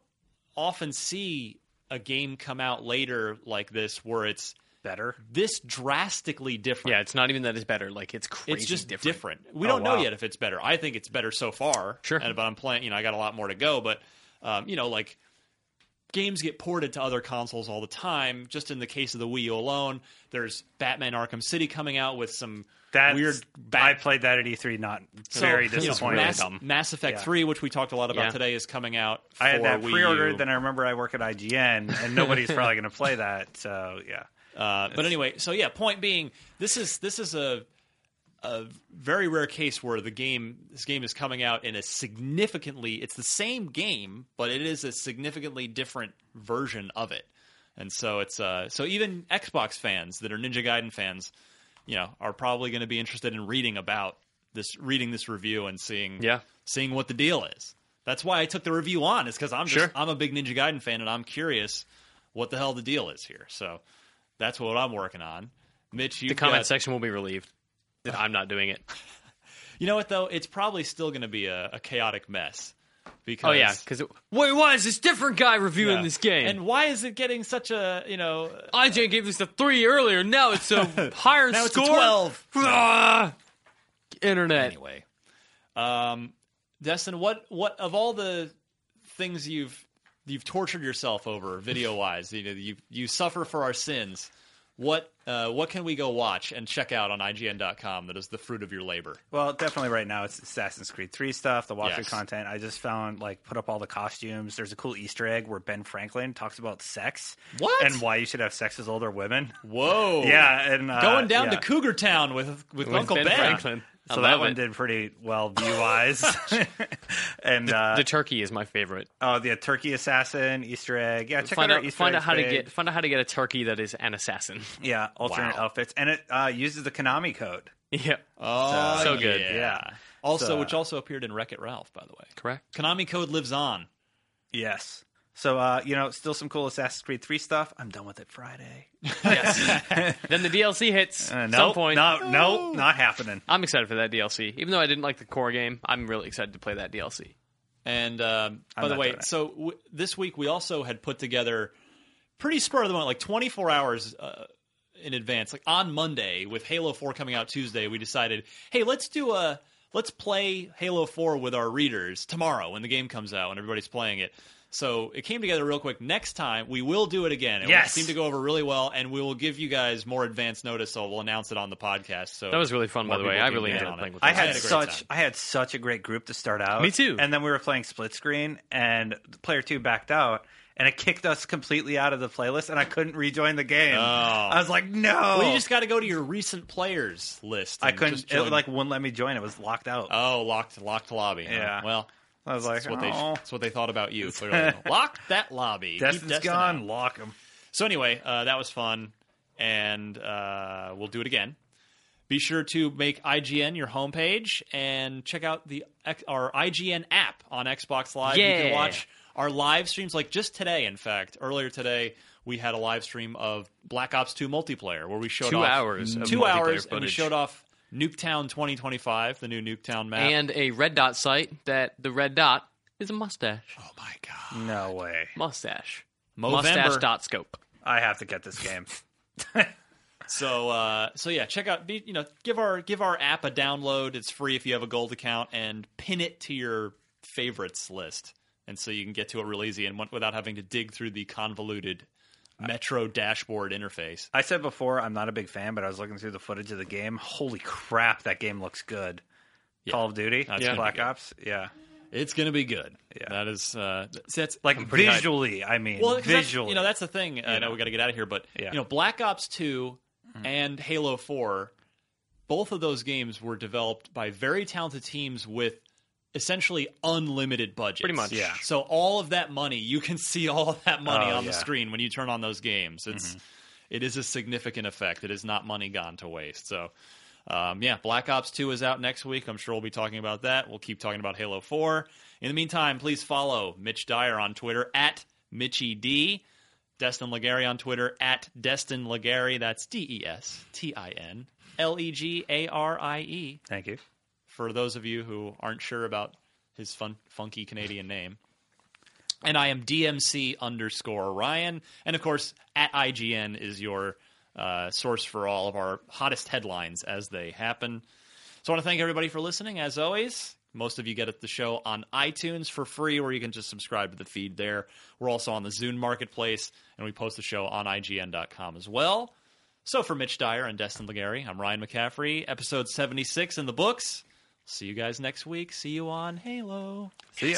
often see a game come out later like this where it's Better. this drastically different. yeah, it's not even that it's better. Like it's crazy it's just different. We Oh, don't know wow. yet if it's better. I think it's better so far. Sure. And, but I'm playing. You know, I got a lot more to go. But um, you know, like games get ported to other consoles all the time. Just in the case of the Wii U alone, there's Batman Arkham City coming out with some That's, weird. I played that at E3, not so, very you know. Mass. Mass Effect Yeah. 3, which we talked a lot about Yeah. today, is coming out. For I had that Wii pre-ordered. U. Then I remember I work at IGN, and nobody's probably going to play that. So yeah, Uh, but anyway, so yeah, point being, this is this is a a very rare case where the game this game is coming out in a significantly it's the same game, but it is a significantly different version of it. And so it's uh so even Xbox fans that are Ninja Gaiden fans, you know, are probably going to be interested in reading about this reading this review and seeing Yeah. seeing what the deal is. That's why I took the review on is cuz I'm just Sure. I'm a big Ninja Gaiden fan and I'm curious what the hell the deal is here. So that's what I'm working on. Mitch, you The comment section will be relieved that I'm not doing it. You know what though? It's probably still going to be a, a chaotic mess. Because Oh yeah, because wait, why is this different guy reviewing Yeah. this game? And why is it getting such a you know? IJ gave this a three earlier. Now it's a higher Now it's a score. 12. Ah! Internet. Anyway, um, Destin, what what of all the things you've you've tortured yourself over video wise, you know, you you suffer for our sins. What uh, what can we go watch and check out on IGN.com that is the fruit of your labor? well, definitely right now it's Assassin's Creed 3 stuff, the walkthrough Yes. content. I just found like put up all the costumes. There's a cool Easter egg where Ben Franklin talks about sex, What? and why you should have sex with older women. Whoa! Yeah, and uh, going down yeah. to Cougar Town with with, With Uncle Ben Ben. Franklin. So that love one it. did pretty well view wise. and uh, The turkey is my favorite. oh, the turkey assassin Easter egg. Yeah, check find out our out, Easter find out eggs how to get find out how to get a turkey that is an assassin. yeah alternate Wow. outfits, and it uh, uses the Konami code. yeah, Oh, So good. Yeah. Yeah. Also, So- which also appeared in Wreck It Ralph, by the way. correct. Konami code lives on. Yes. So uh, you know, still some cool Assassin's Creed 3 stuff. I'm done with it Friday. Yes. then the DLC hits Uh, nope, some point. No, no, not happening. I'm excited for that DLC. Even though I didn't like the core game, I'm really excited to play that DLC. And um, by the way, so w- this week we also had put together pretty spur of the moment, like 24 hours uh, in advance, like on Monday with Halo 4 coming out Tuesday. We decided, hey, let's do a let's play Halo 4 with our readers tomorrow when the game comes out and everybody's playing it. So it came together real quick. Next time we will do it again. It Yes. seemed to go over really well, and we will give you guys more advance notice. So we'll announce it on the podcast. So That was really fun, by the way. I really enjoyed playing it. with I those had a great such time. I had such a great group to start out. Me too. And then we were playing split screen, and player two backed out. And it kicked us completely out of the playlist, and I couldn't rejoin the game. Oh. I was like, no. Well, you just got to go to your recent players list. I couldn't. It like wouldn't let me join. It was locked out. oh, locked, locked lobby. huh? Yeah. Well, I was like, that's what they oh. that's what they thought about you. Clearly, lock that lobby. Destin's Destin gone. out. Lock him. So anyway, uh, that was fun, and uh, we'll do it again. Be sure to make IGN your homepage and check out the our IGN app on Xbox Live. Yeah. You can watch our live streams. Like just today, in fact, earlier today, we had a live stream of Black Ops 2 multiplayer where we showed Two off hours of two multiplayer hours, and we showed off Nuketown 2025, the new Nuketown map. and a red dot sight that the red dot is a mustache. oh my god, No way. Mustache. Movember. Mustache dot scope. I have to get this game. So uh, so yeah, check out be, you know give our give our app a download. It's free if you have a gold account, and pin it to your favorites list, and so you can get to it real easy and w- without having to dig through the convoluted Metro dashboard interface. I said before I'm not a big fan, but I was looking through the footage of the game. Holy crap, that game looks good. Call of Duty, gonna Black. Ops, yeah. It's gonna be good. Yeah. that is uh, that's- Like I'm pretty hyped. visually, I mean, Well, visually. you know that's the thing. I know we got to get out of here, but Yeah. you know, Black Ops Two and Halo Four, both of those games were developed by very talented teams with essentially unlimited budget. Pretty much. Yeah. So all of that money, you can see all of that money Oh, on the screen when you turn on those games. It's it is a significant effect. It is not money gone to waste. So. Um, yeah, Black Ops 2 is out next week. I'm sure we'll be talking about that. We'll keep talking about Halo 4. In the meantime, please follow Mitch Dyer on Twitter at Mitchie D. Destin Legarie on Twitter at Destin Legarie. That's D E S T I N L E G A R I E. Thank you. For those of you who aren't sure about his fun, funky Canadian name. And I am DMC underscore Ryan. And of course, at IGN is your uh, source for all of our hottest headlines as they happen. So I want to thank everybody for listening. As always, most of you get at the show on iTunes for free, or you can just subscribe to the feed there. We're also on the Zune Marketplace, and we post the show on IGN.com as well. So for Mitch Dyer and Destin Legarie, I'm Ryan McCaffrey, episode 76 in the books. See you guys next week. See you on Halo. See ya.